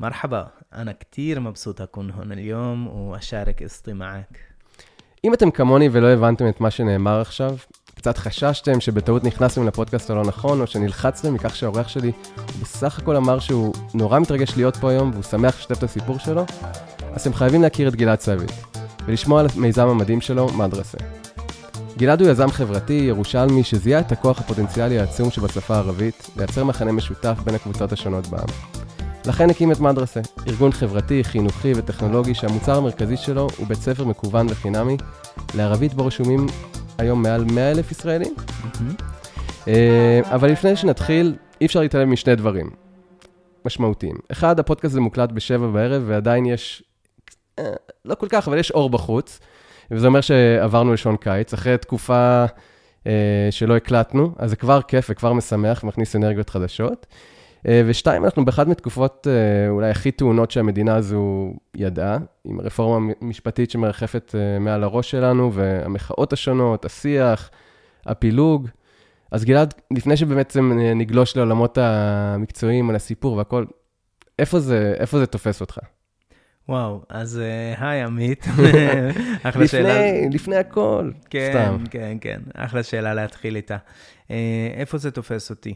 مرحبا أنا كتير مبسوط أكون هنا اليوم وأشارك قصتي معك אם אתם כמוני ולא הבנתם את מה שנאמר עכשיו, קצת חששתם שבטעות נכנסתם לפודקאסט הלא נכון, או שנלחצתם מכך שהאורח שלי הוא בסך הכל אמר שהוא נורא מתרגש להיות פה היום והוא שמח לשתף את הסיפור שלו, אז אתם חייבים להכיר את גלעד סביט, ולשמוע על המיזם המדהים שלו, מדרסה. גלעד הוא יזם חברתי, ירושלמי, שזיהה את הכוח הפוטנציאלי העצום שבשפה הערבית, לייצר מחנה משותף בין הקבוצות השונות בעם. לכן הקים את מדרסה, ארגון חברתי, חינוכי וטכנולוגי שהמוצר המרכזי שלו הוא בית ספר מקוון וחינמי, לערבית בו רשומים היום מעל 100 אלף ישראלים. אה, אבל לפני שנתחיל, אי אפשר להתעלם משני דברים משמעותיים. אחד, הפודקאסט הזה מוקלט בשבע בערב ועדיין יש, אה, לא כל כך, אבל יש אור בחוץ, וזה אומר שעברנו לשעון קיץ, אחרי תקופה אה, שלא הקלטנו, אז זה כבר כיף וכבר משמח ומכניס אנרגיות חדשות. אה, ושתיים, אנחנו באחת מתקופות אה, אולי הכי טעונות שהמדינה הזו ידעה, עם הרפורמה המשפטית שמרחפת אה, מעל הראש שלנו, והמחאות השונות, השיח, הפילוג. אז גלעד, לפני שבעצם נגלוש לעולמות המקצועיים, על הסיפור והכל, איפה זה, איפה זה תופס אותך? וואו, אז היי עמית, אחלה לפני, שאלה. לפני הכל, כן, סתם. כן, כן, אחלה שאלה להתחיל איתה. איפה זה תופס אותי?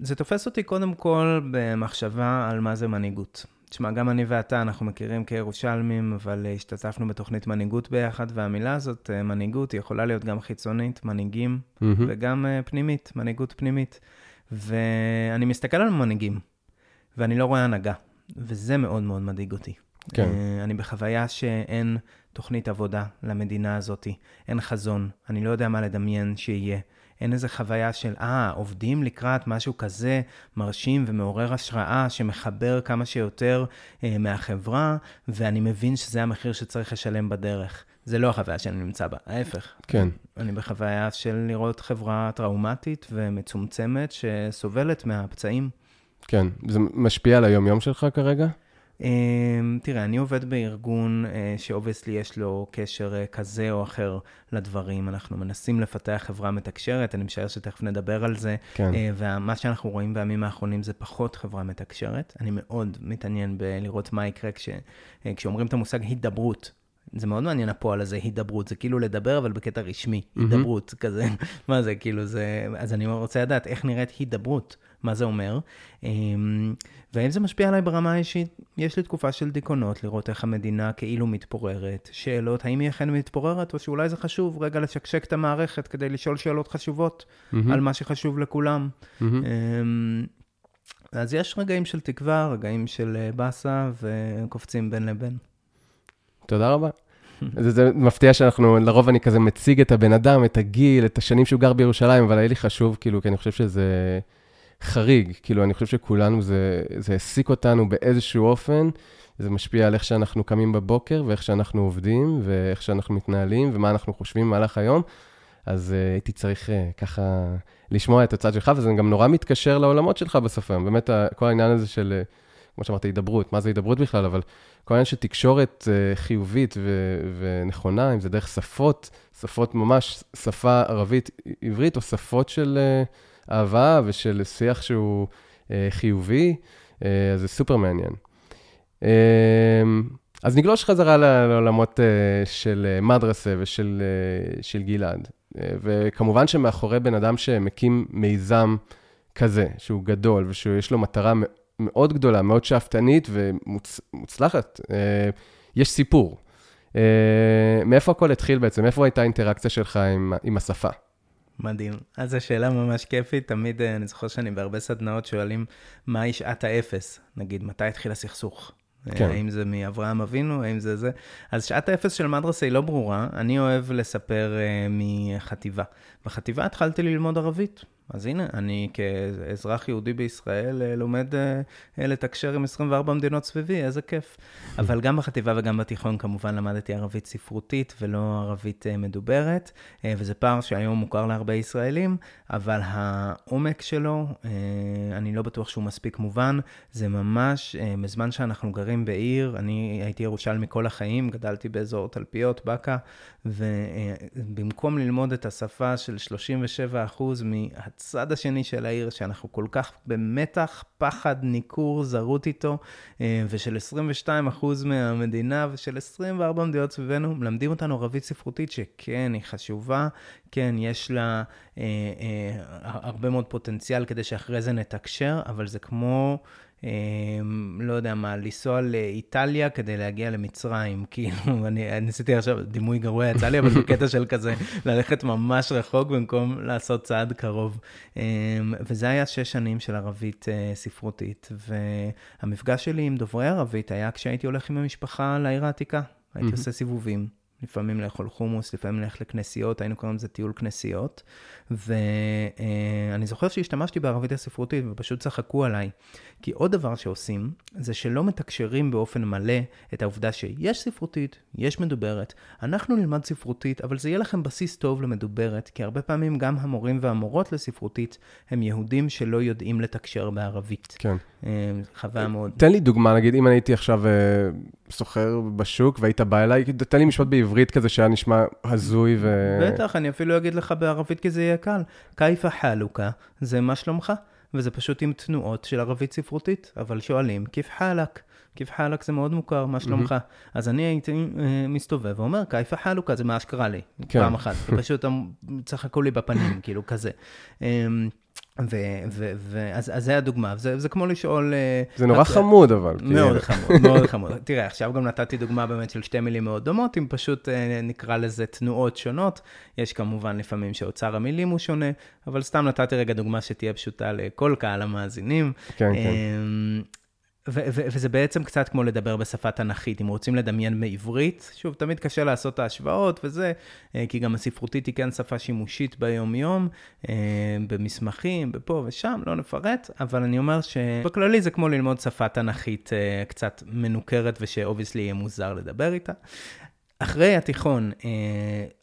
זה תופס אותי קודם כל במחשבה על מה זה מנהיגות. תשמע, גם אני ואתה, אנחנו מכירים כירושלמים, אבל השתתפנו בתוכנית מנהיגות ביחד, והמילה הזאת, אה, מנהיגות, היא יכולה להיות גם חיצונית, מנהיגים, mm-hmm. וגם אה, פנימית, מנהיגות פנימית. ואני מסתכל על מנהיגים, ואני לא רואה הנהגה, וזה מאוד מאוד מדאיג אותי. כן. אה, אני בחוויה שאין תוכנית עבודה למדינה הזאת, אין חזון, אני לא יודע מה לדמיין שיהיה. אין איזה חוויה של, אה, עובדים לקראת משהו כזה מרשים ומעורר השראה, שמחבר כמה שיותר אה, מהחברה, ואני מבין שזה המחיר שצריך לשלם בדרך. זה לא החוויה שאני נמצא בה, ההפך. כן. אני בחוויה של לראות חברה טראומטית ומצומצמת שסובלת מהפצעים. כן, זה משפיע על היום-יום שלך כרגע? אמ, תראה, אני עובד בארגון אה, שאובייסלי יש לו קשר אה, כזה או אחר לדברים. אנחנו מנסים לפתח חברה מתקשרת, אני משער שתכף נדבר על זה. כן. אה, ומה שאנחנו רואים בימים האחרונים זה פחות חברה מתקשרת. אני מאוד מתעניין בלראות מה יקרה כש, כשאומרים את המושג הידברות. זה מאוד מעניין הפועל הזה, הידברות, זה כאילו לדבר, אבל בקטע רשמי, הידברות, כזה, מה זה, כאילו זה, אז אני רוצה לדעת איך נראית הידברות. מה זה אומר. והאם זה משפיע עליי ברמה האישית? יש לי תקופה של דיכאונות, לראות איך המדינה כאילו מתפוררת. שאלות, האם היא אכן מתפוררת, או שאולי זה חשוב רגע לשקשק את המערכת כדי לשאול שאלות חשובות mm-hmm. על מה שחשוב לכולם. Mm-hmm. אז יש רגעים של תקווה, רגעים של אה, באסה, וקופצים בין לבין. תודה רבה. זה, זה מפתיע שאנחנו, לרוב אני כזה מציג את הבן אדם, את הגיל, את השנים שהוא גר בירושלים, אבל היה לי חשוב, כאילו, כי אני חושב שזה... חריג. כאילו, אני חושב שכולנו, זה, זה העסיק אותנו באיזשהו אופן, זה משפיע על איך שאנחנו קמים בבוקר, ואיך שאנחנו עובדים, ואיך שאנחנו מתנהלים, ומה אנחנו חושבים במהלך היום. אז uh, הייתי צריך uh, ככה לשמוע את הצד שלך, וזה גם נורא מתקשר לעולמות שלך בסוף היום. באמת, כל העניין הזה של, uh, כמו שאמרת, הידברות, מה זה הידברות בכלל, אבל כל העניין של תקשורת uh, חיובית ו- ונכונה, אם זה דרך שפות, שפות ממש, שפה ערבית, עברית, או שפות של... Uh, אהבה ושל שיח שהוא אה, חיובי, אה, זה סופר מעניין. אה, אז נגלוש חזרה לעולמות אה, של אה, מדרסה ושל אה, של גלעד. אה, וכמובן שמאחורי בן אדם שמקים מיזם כזה, שהוא גדול ושיש לו מטרה מאוד גדולה, מאוד שאפתנית ומוצלחת, אה, יש סיפור. אה, מאיפה הכל התחיל בעצם? איפה הייתה האינטראקציה שלך עם, עם השפה? מדהים. אז זו שאלה ממש כיפית, תמיד אה, אני זוכר שאני בהרבה סדנאות שואלים, מהי שעת האפס? נגיד, מתי התחיל הסכסוך? כן. האם זה מאברהם אבינו, האם זה זה? אז שעת האפס של מדרסה היא לא ברורה, אני אוהב לספר uh, מחטיבה. בחטיבה התחלתי ללמוד ערבית. אז הנה, אני כאזרח יהודי בישראל אה, לומד אה, אה, לתקשר עם 24 מדינות סביבי, איזה כיף. אבל גם בחטיבה וגם בתיכון כמובן למדתי ערבית ספרותית ולא ערבית מדוברת, וזה פער שהיום מוכר להרבה ישראלים, אבל העומק שלו, אני לא בטוח שהוא מספיק מובן. זה ממש, בזמן שאנחנו גרים בעיר, אני הייתי ירושלמי כל החיים, גדלתי באזור תלפיות, באקה, ובמקום ללמוד את השפה של 37% מה... מהצד השני של העיר, שאנחנו כל כך במתח, פחד, ניכור, זרות איתו, אה, ושל 22% מהמדינה ושל 24 מדינות סביבנו, מלמדים אותנו ערבית ספרותית שכן, היא חשובה, כן, יש לה אה, אה, הרבה מאוד פוטנציאל כדי שאחרי זה נתקשר, אבל זה כמו... אמ, לא יודע מה, לנסוע לאיטליה כדי להגיע למצרים. כאילו, אני ניסיתי עכשיו, דימוי גרוע יצא לי, אבל זה קטע של כזה, ללכת ממש רחוק במקום לעשות צעד קרוב. אמ, וזה היה שש שנים של ערבית אה, ספרותית. והמפגש שלי עם דוברי ערבית היה כשהייתי הולך עם המשפחה לעיר העתיקה. הייתי עושה סיבובים. לפעמים לאכול חומוס, לפעמים ללכת לכנסיות, היינו קוראים לזה טיול כנסיות. ואני זוכר שהשתמשתי בערבית הספרותית ופשוט צחקו עליי. כי עוד דבר שעושים, זה שלא מתקשרים באופן מלא את העובדה שיש ספרותית, יש מדוברת. אנחנו נלמד ספרותית, אבל זה יהיה לכם בסיס טוב למדוברת, כי הרבה פעמים גם המורים והמורות לספרותית הם יהודים שלא יודעים לתקשר בערבית. כן. אה, חוויה מאוד. תן לי דוגמה, נגיד, אם אני הייתי עכשיו אה, סוחר בשוק והיית בא אליי, תן לי משפט בעברית כזה שהיה נשמע הזוי ו... בטח, אני אפילו אגיד לך בערבית כי זה יהיה קל. קייפה חלוקה, זה מה שלומך. וזה פשוט עם תנועות של ערבית ספרותית, אבל שואלים, כיף חלק? כיף חלק זה מאוד מוכר, מה שלומך? Mm-hmm. אז אני הייתי אה, מסתובב ואומר, כיפה חלוקה, זה מה שקרה לי, כן. פעם אחת. פשוט צחקו לי בפנים, כאילו כזה. אמ, ואז זה הדוגמה, זה, זה כמו לשאול... אה, זה נורא חמוד אבל. מאוד חמוד, מאוד חמוד. תראה, עכשיו גם נתתי דוגמה באמת של שתי מילים מאוד דומות, אם פשוט אה, נקרא לזה תנועות שונות. יש כמובן לפעמים שאוצר המילים הוא שונה, אבל סתם נתתי רגע דוגמה שתהיה פשוטה לכל קהל המאזינים. כן, כן. אמ, וזה בעצם קצת כמו לדבר בשפה תנכית, אם רוצים לדמיין בעברית, שוב, תמיד קשה לעשות את ההשוואות וזה, אה, כי גם הספרותית היא כן שפה שימושית ביום-יום, אה, במסמכים, בפה ושם, לא נפרט, אבל אני אומר שבכללי זה כמו ללמוד שפה תנכית אה, קצת מנוכרת ושאובייסלי יהיה מוזר לדבר איתה. אחרי התיכון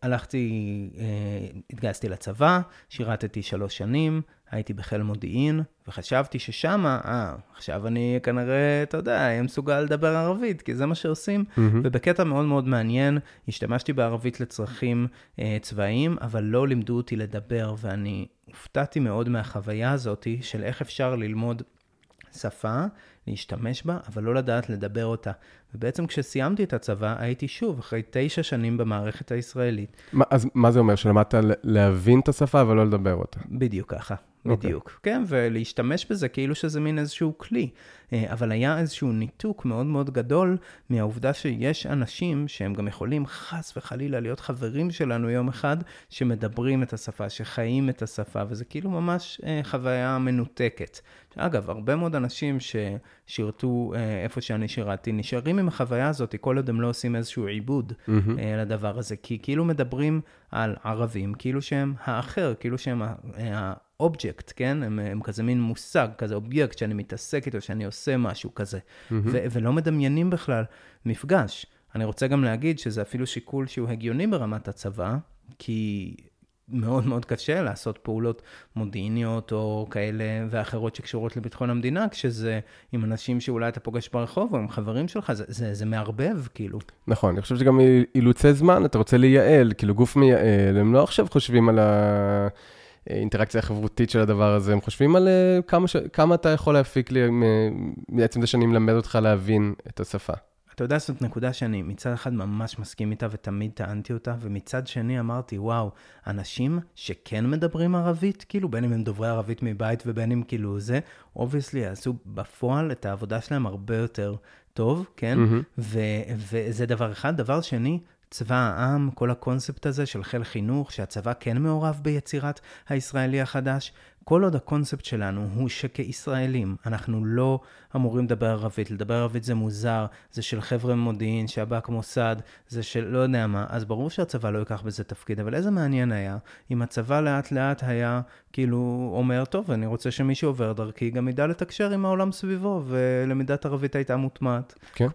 הלכתי, התגייסתי לצבא, שירתתי שלוש שנים, הייתי בחיל מודיעין, וחשבתי ששמה, אה, עכשיו אני כנראה, אתה יודע, אהיה מסוגל לדבר ערבית, כי זה מה שעושים. Mm-hmm. ובקטע מאוד מאוד מעניין, השתמשתי בערבית לצרכים אה, צבאיים, אבל לא לימדו אותי לדבר, ואני הופתעתי מאוד מהחוויה הזאת של איך אפשר ללמוד שפה, להשתמש בה, אבל לא לדעת לדבר אותה. ובעצם כשסיימתי את הצבא, הייתי שוב, אחרי תשע שנים במערכת הישראלית. ما, אז מה זה אומר? שלמדת להבין את השפה, אבל לא לדבר אותה? בדיוק ככה. אוקיי. בדיוק, okay. כן, ולהשתמש בזה כאילו שזה מין איזשהו כלי. אה, אבל היה איזשהו ניתוק מאוד מאוד גדול מהעובדה שיש אנשים שהם גם יכולים חס וחלילה להיות חברים שלנו יום אחד, שמדברים את השפה, שחיים את השפה, וזה כאילו ממש אה, חוויה מנותקת. אגב, הרבה מאוד אנשים ששירתו אה, איפה שאני שירתי, נשארים עם החוויה הזאת, כל עוד הם לא עושים איזשהו עיבוד mm-hmm. לדבר הזה, כי כאילו מדברים על ערבים, כאילו שהם האחר, כאילו שהם אובייקט, כן? הם, הם כזה מין מושג, כזה אובייקט שאני מתעסק איתו, שאני עושה משהו כזה. Mm-hmm. ו- ולא מדמיינים בכלל מפגש. אני רוצה גם להגיד שזה אפילו שיקול שהוא הגיוני ברמת הצבא, כי מאוד מאוד קשה לעשות פעולות מודיעיניות או כאלה ואחרות שקשורות לביטחון המדינה, כשזה עם אנשים שאולי אתה פוגש ברחוב או עם חברים שלך, זה, זה, זה מערבב, כאילו. נכון, אני חושב שגם אילוצי זמן, אתה רוצה לייעל, כאילו גוף מייעל, הם לא עכשיו חושבים על ה... האינטראקציה החברותית של הדבר הזה, הם חושבים על אה, כמה, ש... כמה אתה יכול להפיק לי מעצם זה שאני מלמד אותך להבין את השפה. אתה יודע, זאת נקודה שאני מצד אחד ממש מסכים איתה ותמיד טענתי אותה, ומצד שני אמרתי, וואו, אנשים שכן מדברים ערבית, כאילו, בין אם הם דוברי ערבית מבית ובין אם כאילו זה, obviously יעשו בפועל את העבודה שלהם הרבה יותר טוב, כן? Mm-hmm. ו- וזה דבר אחד. דבר שני, צבא העם, כל הקונספט הזה של חיל חינוך, שהצבא כן מעורב ביצירת הישראלי החדש, כל עוד הקונספט שלנו הוא שכישראלים אנחנו לא אמורים לדבר ערבית, לדבר ערבית זה מוזר, זה של חבר'ה מודיעין, שב"כ מוסד, זה של לא יודע מה, אז ברור שהצבא לא ייקח בזה תפקיד, אבל איזה מעניין היה אם הצבא לאט לאט היה כאילו אומר, טוב, אני רוצה שמי שעובר דרכי גם ידע לתקשר עם העולם סביבו, ולמידת ערבית הייתה מוטמעת. כן.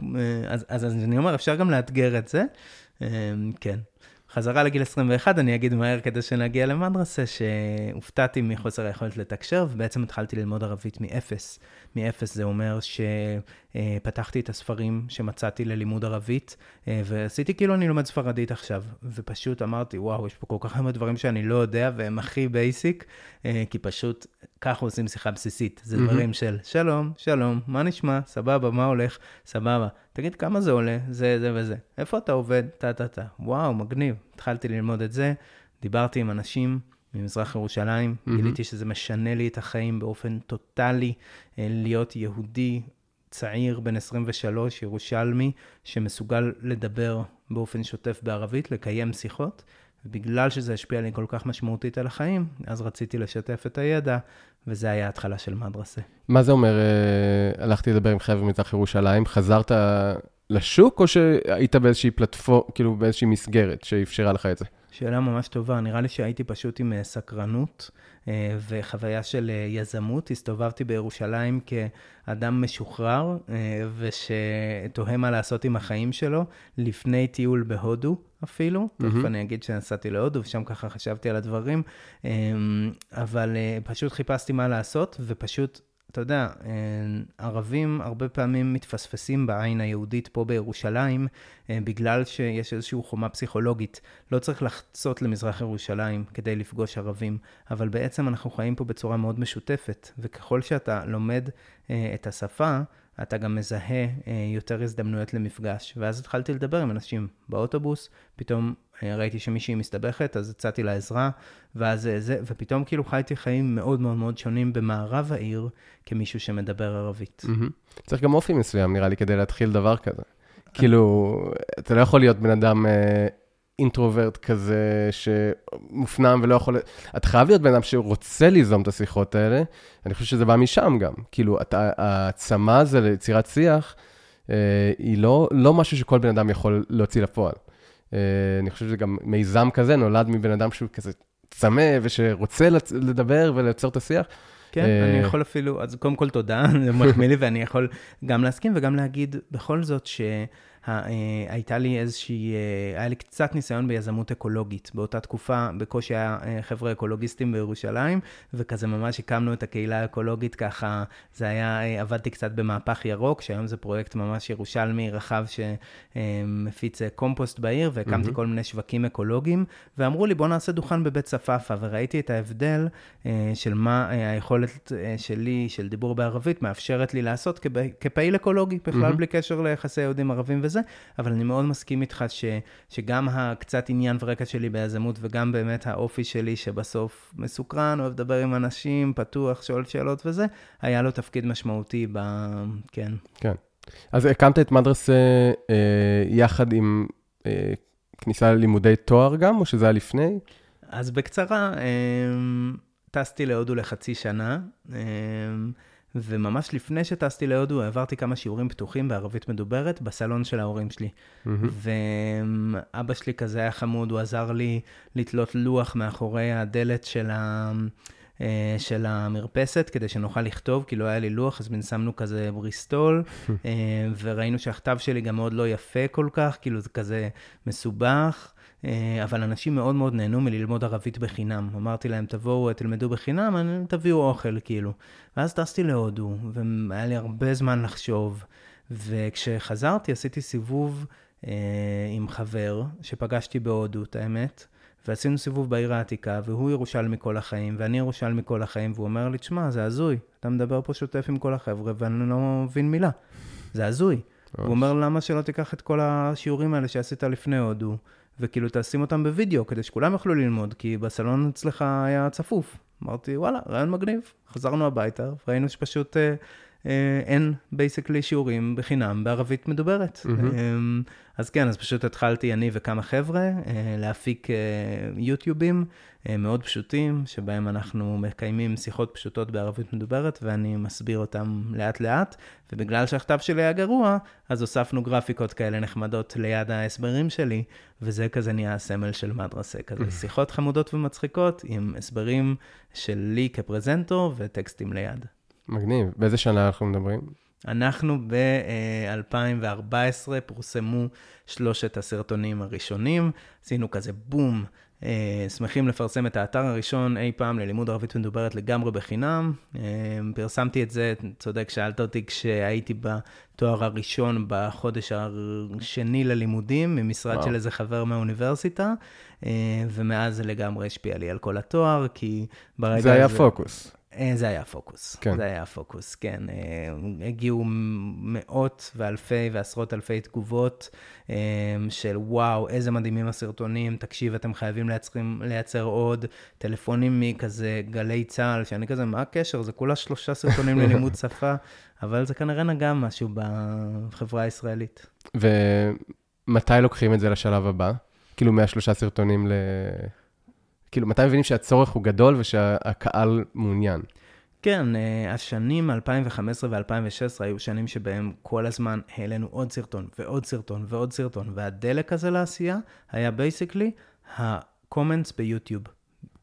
אז, אז, אז אני אומר, אפשר גם לאתגר את זה. אמ, כן. חזרה לגיל 21, אני אגיד מהר כדי שנגיע למדרסה, שהופתעתי מחוסר היכולת לתקשר, ובעצם התחלתי ללמוד ערבית מאפס. מאפס זה אומר שפתחתי את הספרים שמצאתי ללימוד ערבית, אה, ועשיתי כאילו אני לומד ספרדית עכשיו, ופשוט אמרתי, וואו, יש פה כל כך הרבה דברים שאני לא יודע, והם הכי basic, אה, כי פשוט ככה עושים שיחה בסיסית. זה דברים של שלום, שלום, מה נשמע, סבבה, מה הולך, סבבה. תגיד כמה זה עולה, זה, זה וזה. איפה אתה עובד? טה-טה-טה. וואו, מגניב. התחלתי ללמוד את זה, דיברתי עם אנשים ממזרח ירושלים, mm-hmm. גיליתי שזה משנה לי את החיים באופן טוטאלי, אה, להיות יהודי צעיר, בן 23, ירושלמי, שמסוגל לדבר באופן שוטף בערבית, לקיים שיחות. ובגלל שזה השפיע לי כל כך משמעותית על החיים, אז רציתי לשתף את הידע, וזה היה ההתחלה של מדרסה. מה זה אומר, אה, הלכתי לדבר עם חבר'ה מזרח ירושלים, חזרת לשוק, או שהיית באיזושהי פלטפורמה, כאילו באיזושהי מסגרת שאפשרה לך את זה? שאלה ממש טובה, נראה לי שהייתי פשוט עם אה, סקרנות אה, וחוויה של יזמות. הסתובבתי בירושלים כאדם משוחרר ושתוהה מה לעשות עם החיים שלו, לפני טיול בהודו אפילו. Mm-hmm. תכף אני אגיד שנסעתי להודו ושם ככה חשבתי על הדברים, אבל פשוט חיפשתי מה לעשות ופשוט אתה יודע, אה, ערבים הרבה פעמים מתפספסים בעין היהודית פה בירושלים, אה, בגלל שיש איזושהי חומה פסיכולוגית. לא צריך לחצות למזרח ירושלים כדי לפגוש ערבים, אבל בעצם אנחנו חיים פה בצורה מאוד משותפת, וככל שאתה לומד אה, את השפה, אתה גם מזהה יותר הזדמנויות למפגש. ואז התחלתי לדבר עם אנשים באוטובוס, פתאום ראיתי שמישהי מסתבכת, אז הצעתי לה עזרה, ואז זה, ופתאום כאילו חייתי חיים מאוד מאוד מאוד שונים במערב העיר, כמישהו שמדבר ערבית. Mm-hmm. צריך גם אופי מסוים, נראה לי, כדי להתחיל דבר כזה. כאילו, אתה לא יכול להיות בן אדם אה, אינטרוברט כזה, שמופנם ולא יכול... אתה חייב להיות בן אדם שרוצה ליזום את השיחות האלה. אני חושב שזה בא משם גם. כאילו, העצמה הזו ליצירת שיח, אה, היא לא, לא משהו שכל בן אדם יכול להוציא לפועל. אה, אני חושב שזה גם מיזם כזה נולד מבן אדם שהוא כזה צמא ושרוצה לדבר ולייצר את השיח. כן, אני אה, יכול אפילו, אז קודם כל תודה, זה מחמיא לי ואני יכול גם להסכים וגם להגיד בכל זאת ש... אה, הייתה לי איזושהי, אה, היה לי קצת ניסיון ביזמות אקולוגית. באותה תקופה בקושי היה אה, חבר'ה אקולוגיסטים בירושלים, וכזה ממש הקמנו את הקהילה האקולוגית ככה, זה היה, עבדתי קצת במהפך ירוק, שהיום זה פרויקט ממש ירושלמי רחב שמפיץ קומפוסט בעיר, והקמתי mm-hmm. כל מיני שווקים אקולוגיים, ואמרו לי בוא נעשה דוכן בבית צפאפא, וראיתי את ההבדל של מה היכולת שלי, של דיבור בערבית, מאפשרת לי לעשות כפעיל אקולוגי, בכלל mm-hmm. בלי קשר ליחסי יהודים ערבים וזה. אבל אני מאוד מסכים איתך ש, שגם הקצת עניין ורקע שלי ביזמות, וגם באמת האופי שלי, שבסוף מסוקרן, אוהב לדבר עם אנשים, פתוח, שואל שאלות וזה, היה לו תפקיד משמעותי ב... כן. כן. אז הקמת את מדרסה אה, יחד עם אה, כניסה ללימודי תואר גם, או שזה היה לפני? אז בקצרה, אה, טסתי להודו לחצי שנה. אה, וממש לפני שטסתי להודו, העברתי כמה שיעורים פתוחים בערבית מדוברת בסלון של ההורים שלי. Mm-hmm. ואבא שלי כזה היה חמוד, הוא עזר לי לתלות לוח מאחורי הדלת של, ה... אה, של המרפסת, כדי שנוכל לכתוב, כי לא היה לי לוח, אז בין שמנו כזה בריסטול, אה, וראינו שהכתב שלי גם מאוד לא יפה כל כך, כאילו זה כזה מסובך. אה, אבל אנשים מאוד מאוד נהנו מללמוד ערבית בחינם. אמרתי להם, תבואו, תלמדו בחינם, תביאו אוכל, כאילו. ואז טסתי להודו, והיה לי הרבה זמן לחשוב. וכשחזרתי, עשיתי סיבוב אה, עם חבר שפגשתי בהודו, את האמת, ועשינו סיבוב בעיר העתיקה, והוא ירושלמי כל החיים, ואני ירושלמי כל החיים, והוא אומר לי, תשמע, זה הזוי, אתה מדבר פה שוטף עם כל החבר'ה, ואני לא מבין מילה. זה הזוי. הוא אומר, למה שלא תיקח את כל השיעורים האלה שעשית לפני הודו, וכאילו תשים אותם בווידאו, כדי שכולם יוכלו ללמוד, כי בסלון אצלך היה צפוף. אמרתי, וואלה, רעיון מגניב. חזרנו הביתה, ראינו שפשוט אה, אין basically שיעורים בחינם בערבית מדוברת. Mm-hmm. אה, אז כן, אז פשוט התחלתי אני וכמה חבר'ה אה, להפיק אה, יוטיובים אה, מאוד פשוטים, שבהם אנחנו מקיימים שיחות פשוטות בערבית מדוברת, ואני מסביר אותם לאט-לאט, ובגלל שהכתב שלי היה גרוע, אז הוספנו גרפיקות כאלה נחמדות ליד ההסברים שלי, וזה כזה נהיה הסמל של מדרסה, כזה שיחות חמודות ומצחיקות עם הסברים שלי כפרזנטור וטקסטים ליד. מגניב. באיזה שנה אנחנו מדברים? אנחנו ב-2014 פורסמו שלושת הסרטונים הראשונים, עשינו כזה בום. אה, שמחים לפרסם את האתר הראשון אי פעם ללימוד ערבית מדוברת לגמרי בחינם. אה, פרסמתי את זה, צודק, שאלת אותי כשהייתי בתואר הראשון בחודש השני ללימודים, ממשרד וואו. של איזה חבר מהאוניברסיטה, אה, ומאז זה לגמרי השפיע לי על כל התואר, כי ברגע הזה... זה היה פוקוס. אה, זה היה הפוקוס. כן. זה היה הפוקוס, כן. אה, הגיעו מאות ואלפי ועשרות אלפי תגובות אה, של וואו, איזה מדהימים הסרטונים, תקשיב, אתם חייבים לייצרים, לייצר עוד טלפונים מכזה גלי צה"ל, שאני כזה, מה הקשר? זה כולה שלושה סרטונים ללימוד שפה, אבל זה כנראה נגע משהו בחברה הישראלית. ומתי לוקחים את זה לשלב הבא? כאילו מהשלושה סרטונים ל... כאילו, מתי מבינים שהצורך הוא גדול ושהקהל מעוניין? כן, אה, השנים 2015 ו-2016 היו שנים שבהם כל הזמן העלינו עוד סרטון ועוד סרטון ועוד סרטון, והדלק הזה לעשייה היה basically ה-comments ביוטיוב.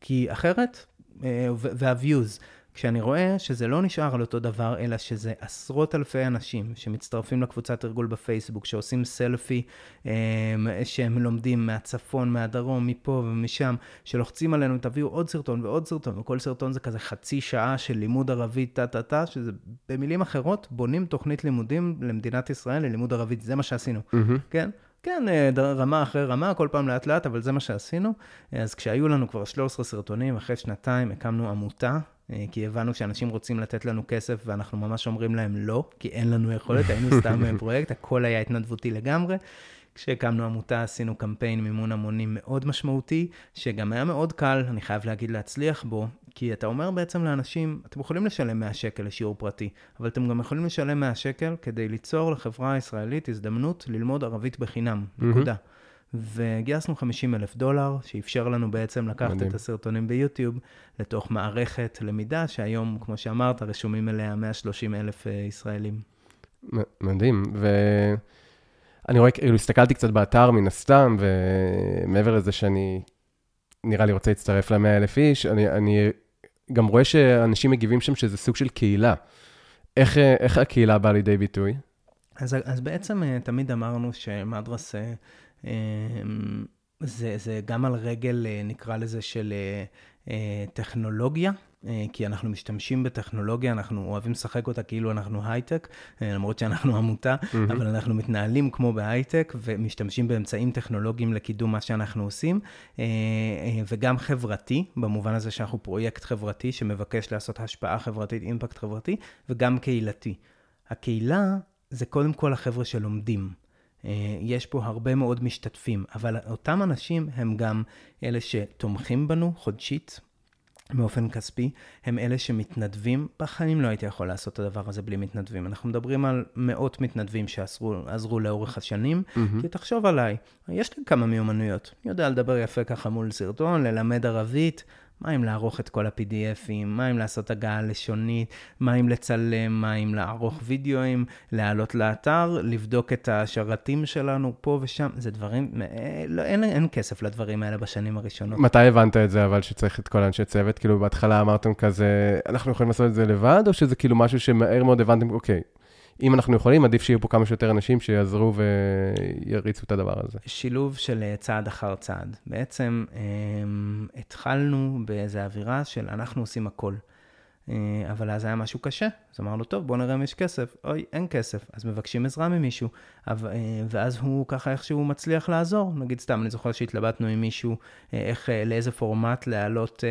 כי אחרת, אה, וה-views. כשאני רואה שזה לא נשאר על אותו דבר, אלא שזה עשרות אלפי אנשים שמצטרפים לקבוצת תרגול בפייסבוק, שעושים סלפי, אמ, שהם לומדים מהצפון, מהדרום, מפה ומשם, שלוחצים עלינו, תביאו עוד סרטון ועוד סרטון, וכל סרטון זה כזה חצי שעה של לימוד ערבית טה-טה-טה, שזה במילים אחרות, בונים תוכנית לימודים למדינת ישראל ללימוד ערבית, זה מה שעשינו, mm-hmm. כן? כן, אה, רמה אחרי רמה, כל פעם לאט לאט, אבל זה מה שעשינו. אז כשהיו לנו כבר 13 סרטונים, אחרי שנתיים הקמנו עמותה כי הבנו שאנשים רוצים לתת לנו כסף ואנחנו ממש אומרים להם לא, כי אין לנו יכולת, היינו סתם אה, פרויקט, הכל היה התנדבותי לגמרי. כשהקמנו עמותה עשינו קמפיין מימון המונים מאוד משמעותי, שגם היה מאוד קל, אני חייב להגיד, להצליח בו, כי אתה אומר בעצם לאנשים, אתם יכולים לשלם 100 שקל לשיעור פרטי, אבל אתם גם יכולים לשלם 100 שקל כדי ליצור לחברה הישראלית הזדמנות ללמוד ערבית בחינם, נקודה. Mm-hmm. וגייסנו 50 אלף דולר, שאפשר לנו בעצם לקחת מדהים. את הסרטונים ביוטיוב לתוך מערכת למידה, שהיום, כמו שאמרת, רשומים אליה 130 אלף אה, ישראלים. מדהים, ואני רואה, כאילו, הסתכלתי קצת באתר מן הסתם, ומעבר לזה שאני, נראה לי רוצה להצטרף ל-100 אלף איש, אני, אני גם רואה שאנשים מגיבים שם שזה סוג של קהילה. איך, איך הקהילה באה לידי ביטוי? אז, אז בעצם אה, תמיד אמרנו שמדרס זה, זה גם על רגל, אה, נקרא לזה, של אה, אה, טכנולוגיה, כי אנחנו משתמשים בטכנולוגיה, אנחנו אוהבים לשחק אותה כאילו אנחנו הייטק, למרות שאנחנו עמותה, mm-hmm. אבל אנחנו מתנהלים כמו בהייטק ומשתמשים באמצעים טכנולוגיים לקידום מה שאנחנו עושים, וגם חברתי, במובן הזה שאנחנו פרויקט חברתי שמבקש לעשות השפעה חברתית, אימפקט חברתי, וגם קהילתי. הקהילה זה קודם כל החבר'ה שלומדים. אה, יש פה הרבה מאוד משתתפים, אבל אותם אנשים הם גם אלה שתומכים בנו חודשית. באופן כספי, הם אלה שמתנדבים. בחיים לא הייתי יכול לעשות את הדבר הזה בלי מתנדבים. אנחנו מדברים על מאות מתנדבים שעזרו לאורך השנים, mm-hmm. כי תחשוב עליי, יש לי כמה מיומנויות. אני יודע לדבר יפה ככה מול סרטון, ללמד ערבית, מה אם לערוך את כל ה-PDFים, מה אם לעשות הגעה לשונית, מה אם לצלם, מה אם לערוך וידאוים, להעלות לאתר, לבדוק את השרתים שלנו פה ושם, זה דברים, אה, לא, אין, אין כסף לדברים האלה בשנים הראשונות. מתי הבנת את זה אבל שצריך את כל אנשי צוות? כאילו בהתחלה אמרתם כזה, אנחנו יכולים לעשות את זה לבד, או שזה כאילו משהו שמהר מאוד הבנתם, אוקיי, אם אנחנו יכולים, עדיף שיהיו פה כמה שיותר אנשים שיעזרו ויריצו את הדבר הזה. שילוב של אה, צעד אחר צעד. בעצם הם, אה, התחלנו באיזו אווירה של אנחנו עושים הכל. אה, אבל אז היה משהו קשה, אז אמרנו, טוב, בוא נראה אם יש כסף. אוי, אין כסף, אז מבקשים עזרה ממישהו. אה, ואז הוא ככה איכשהו מצליח לעזור. נגיד סתם, אני זוכר שהתלבטנו עם מישהו, אה, איך, לאיזה פורמט להעלות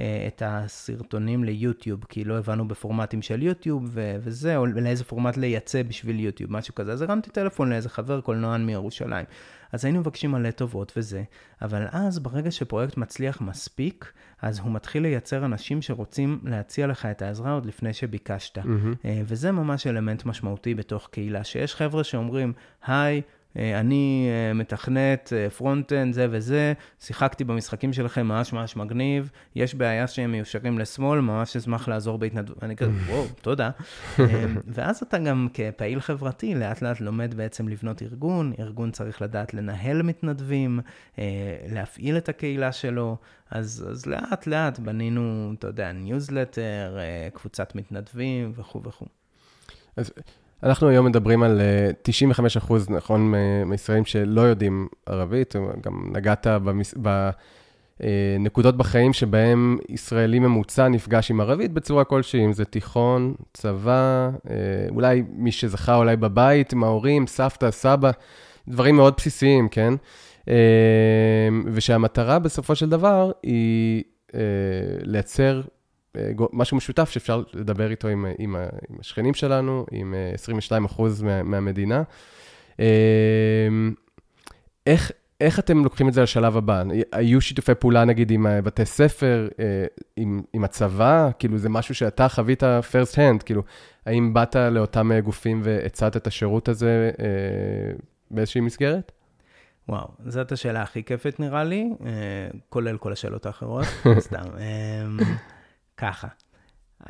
את הסרטונים ליוטיוב, כי לא הבנו בפורמטים של יוטיוב וזה, או לאיזה פורמט לייצא בשביל יוטיוב, משהו כזה. אז הרמתי טלפון לאיזה חבר קולנוען מירושלים. אז היינו מבקשים מלא טובות וזה, אבל אז ברגע שפרויקט מצליח מספיק, אז הוא מתחיל לייצר אנשים שרוצים להציע לך את העזרה עוד לפני שביקשת. Mm-hmm. וזה ממש אלמנט משמעותי בתוך קהילה, שיש חבר'ה שאומרים, היי, אה, אני אה, מתכנת front-end, זה וזה, שיחקתי במשחקים שלכם ממש ממש מגניב, יש בעיה שהם מיושרים לשמאל, ממש אשמח לעזור בהתנדבות. אני כזה, וואו, תודה. ואז אתה גם כפעיל חברתי, לאט לאט לומד בעצם לבנות ארגון, ארגון צריך לדעת לנהל מתנדבים, להפעיל את הקהילה שלו, אז, אז לאט לאט בנינו, אתה יודע, ניוזלטר, קבוצת מתנדבים וכו' וכו'. אז אנחנו היום מדברים על 95 אחוז, נכון, מישראלים שלא יודעים ערבית, גם נגעת במס... בנקודות בחיים שבהם ישראלי ממוצע נפגש עם ערבית בצורה כלשהי, אם זה תיכון, צבא, אולי מי שזכה אולי בבית עם ההורים, סבתא, סבא, דברים מאוד בסיסיים, כן? ושהמטרה בסופו של דבר היא לייצר משהו משותף שאפשר לדבר איתו עם, עם, עם השכנים שלנו, עם 22 אחוז מה, מהמדינה. איך, איך אתם לוקחים את זה לשלב הבא? היו שיתופי פעולה, נגיד, עם בתי ספר, עם, עם הצבא? כאילו, זה משהו שאתה חווית first hand, כאילו, האם באת לאותם גופים והצעת את השירות הזה באיזושהי מסגרת? וואו, זאת השאלה הכי כיפית נראה לי, כולל כל השאלות האחרות, סתם. ככה.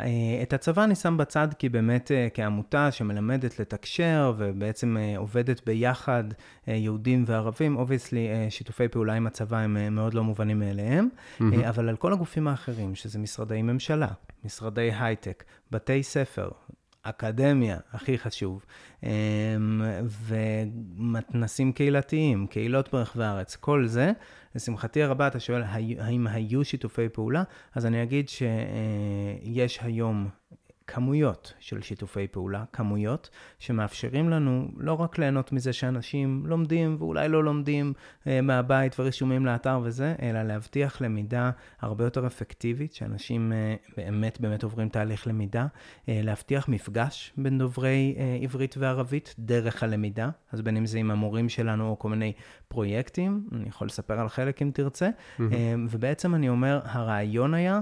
אה, את הצבא אני שם בצד כי באמת אה, כעמותה שמלמדת לתקשר ובעצם אה, עובדת ביחד, יהודים וערבים, obviously שיתופי פעולה עם הצבא הם מאוד לא מובנים מאליהם, mm-hmm. אבל על כל הגופים האחרים, שזה משרדי ממשלה, חברות הייטק, בתי ספר, אקדמיה, הכי חשוב, ומתנסים קהילתיים, קהילות ברחבי הארץ, כל זה לשמחתי הרבה, אתה שואל האם היו שיתופי פעולה, אז אני אגיד שיש היום כמויות של שיתופי פעולה, כמויות, שמאפשרים לנו לא רק ליהנות מזה שאנשים לומדים ואולי לא לומדים אה, מהבית ורשומים לאתר וזה, אלא להבטיח למידה הרבה יותר אפקטיבית, שאנשים אה, באמת באמת עוברים תהליך למידה, אה, להבטיח מפגש בין דוברי אה, עברית וערבית דרך הלמידה, אז בין אם זה עם המורים שלנו או כל מיני פרויקטים, אני יכול לספר על חלק אם תרצה, mm-hmm. אה, ובעצם אני אומר, הרעיון היה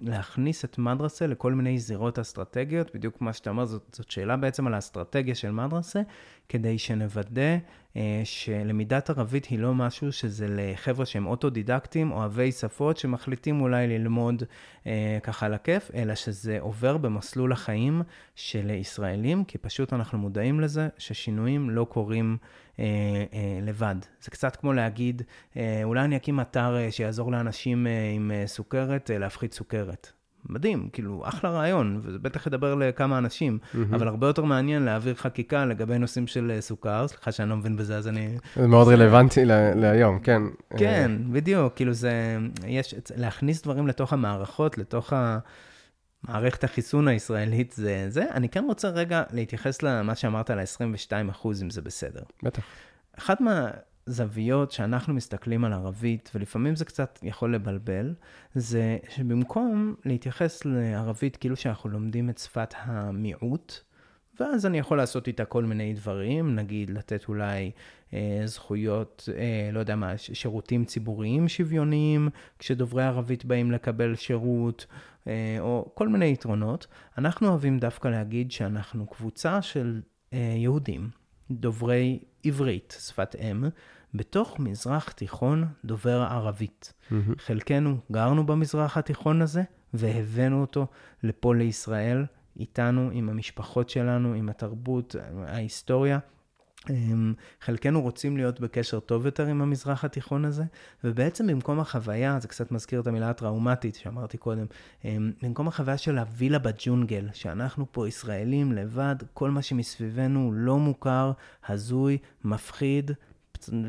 להכניס את מדרסה לכל מיני זירות אסטרטגיות. אסטרטגיות, בדיוק מה שאתה אומר, זאת, זאת שאלה בעצם על האסטרטגיה של מדרסה, כדי שנוודא אה, שלמידת ערבית היא לא משהו שזה לחבר'ה שהם אוטודידקטים, אוהבי שפות, שמחליטים אולי ללמוד אה, ככה על הכיף, אלא שזה עובר במסלול החיים של ישראלים, כי פשוט אנחנו מודעים לזה ששינויים לא קורים אה, אה, לבד. זה קצת כמו להגיד, אה, אולי אני אקים אתר אה, שיעזור לאנשים אה, עם אה, סוכרת אה, להפחית סוכרת. מדהים, כאילו, אחלה רעיון, וזה בטח ידבר לכמה אנשים, mm-hmm. אבל הרבה יותר מעניין להעביר חקיקה לגבי נושאים של אה, סוכר, סליחה שאני לא מבין בזה, אז אני... זה מאוד רלוונטי להיום, כן. כן, בדיוק, כאילו זה, יש, להכניס דברים לתוך המערכות, לתוך ה... מערכת החיסון הישראלית זה זה. אני כן רוצה רגע להתייחס למה שאמרת על ה-22 אחוז, אם זה בסדר. בטח. אחת מה... זוויות שאנחנו מסתכלים על ערבית, ולפעמים זה קצת יכול לבלבל, זה שבמקום להתייחס לערבית כאילו שאנחנו לומדים את שפת המיעוט, ואז אני יכול לעשות איתה כל מיני דברים, נגיד לתת אולי אה, זכויות, אה, לא יודע מה, שירותים ציבוריים שוויוניים, כשדוברי ערבית באים לקבל שירות, אה, או כל מיני יתרונות. אנחנו אוהבים דווקא להגיד שאנחנו קבוצה של אה, יהודים, דוברי עברית, שפת אם, בתוך מזרח תיכון דובר ערבית. Mm-hmm. חלקנו גרנו במזרח התיכון הזה, והבאנו אותו לפה לישראל, איתנו, עם המשפחות שלנו, עם התרבות, ההיסטוריה. אמ, חלקנו רוצים להיות בקשר טוב יותר עם המזרח התיכון הזה, ובעצם במקום החוויה, זה קצת מזכיר את המילה הטראומטית שאמרתי קודם, אמ, במקום החוויה של הווילה בג'ונגל, שאנחנו פה ישראלים לבד, כל מה שמסביבנו לא מוכר, הזוי, מפחיד,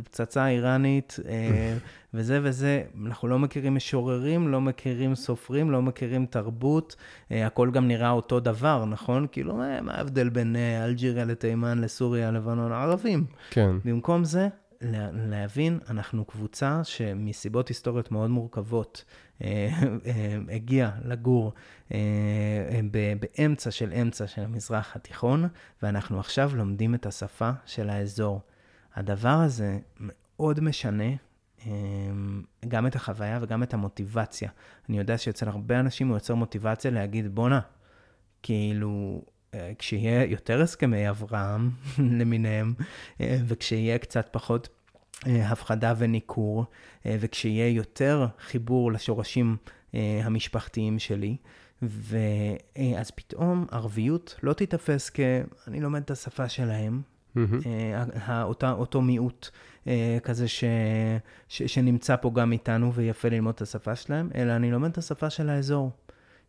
פצצה איראנית, אה, וזה וזה, אנחנו לא מכירים משוררים, לא מכירים סופרים, לא מכירים תרבות, אה, הכל גם נראה אותו דבר, נכון? כאילו, מה ההבדל בין אה, אלג'יריה לתימן, לסוריה, לבנון, ערבים? כן. במקום זה, להבין, אנחנו קבוצה שמסיבות היסטוריות מאוד מורכבות הגיעה לגור באמצע של אמצע של המזרח התיכון, ואנחנו עכשיו לומדים את השפה של האזור. הדבר הזה מאוד משנה אמ, גם את החוויה וגם את המוטיבציה. אני יודע שאצל הרבה אנשים הוא יוצר מוטיבציה להגיד, בואנה, כאילו, אה, כשיהיה יותר הסכמי אברהם למיניהם, אה, וכשיהיה קצת פחות אה, הפחדה וניכור, וכשיהיה יותר חיבור לשורשים המשפחתיים שלי, ואז פתאום ערביות לא תיתפס כ... אני לומד את השפה שלהם, Mm-hmm. אותה, אותו מיעוט אה, כזה ש, ש, שנמצא פה גם איתנו ויפה ללמוד את השפה שלהם, אלא אני לומד את השפה של האזור.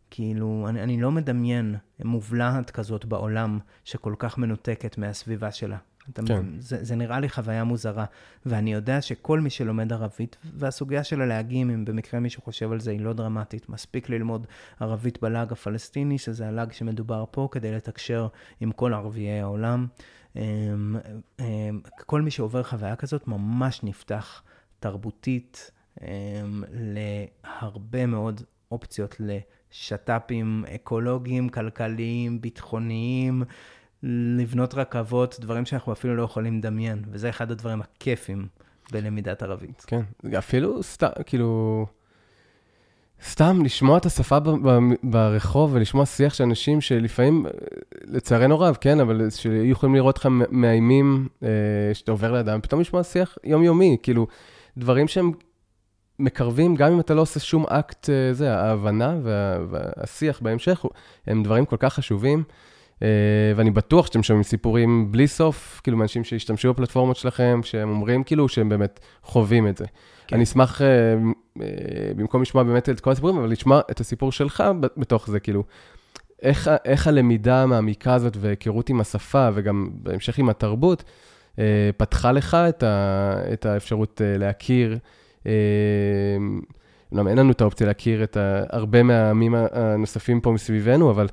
כאילו, אני, אני לא מדמיין מובלעת כזאת בעולם שכל כך מנותקת מהסביבה שלה. אתה כן. זה, זה נראה לי חוויה מוזרה, ואני יודע שכל מי שלומד ערבית, והסוגיה של הלהגים, אם במקרה מישהו חושב על זה, היא לא דרמטית. מספיק ללמוד ערבית בלאג הפלסטיני, שזה הלאג שמדובר פה, כדי לתקשר עם כל ערביי העולם. אמ, אמ, כל מי שעובר חוויה כזאת ממש נפתח תרבותית אמ, להרבה מאוד אופציות לשת"פים אקולוגיים, כלכליים, ביטחוניים. לבנות רכבות, דברים שאנחנו אפילו לא יכולים לדמיין, וזה אחד הדברים הכיפים בלמידת ערבית. כן, אפילו סתם, כאילו, סתם לשמוע את השפה ב- ב- ברחוב ולשמוע שיח של אנשים שלפעמים, אה, לצערנו רב, כן, אבל שהיו יכולים לראות אותך מאיימים, אה, שאתה עובר לידם, פתאום לשמוע שיח יומיומי, כאילו, דברים שהם מקרבים, גם אם אתה לא עושה שום אקט, אה, זה, ההבנה וה, והשיח בהמשך, הם דברים כל כך חשובים. Uh, ואני בטוח שאתם שומעים סיפורים בלי סוף, כאילו מאנשים שהשתמשו בפלטפורמות שלכם, שהם אומרים כאילו שהם באמת חווים את זה. כן. אני אשמח, uh, uh, במקום לשמוע באמת את כל הסיפורים, אבל לשמוע את הסיפור שלך בתוך זה, כאילו, איך, איך הלמידה המעמיקה הזאת והיכרות עם השפה, וגם בהמשך עם התרבות, uh, פתחה לך את, ה, את האפשרות להכיר. אומנם אין לנו את האופציה להכיר את הרבה מהעמים הנוספים פה מסביבנו, אבל...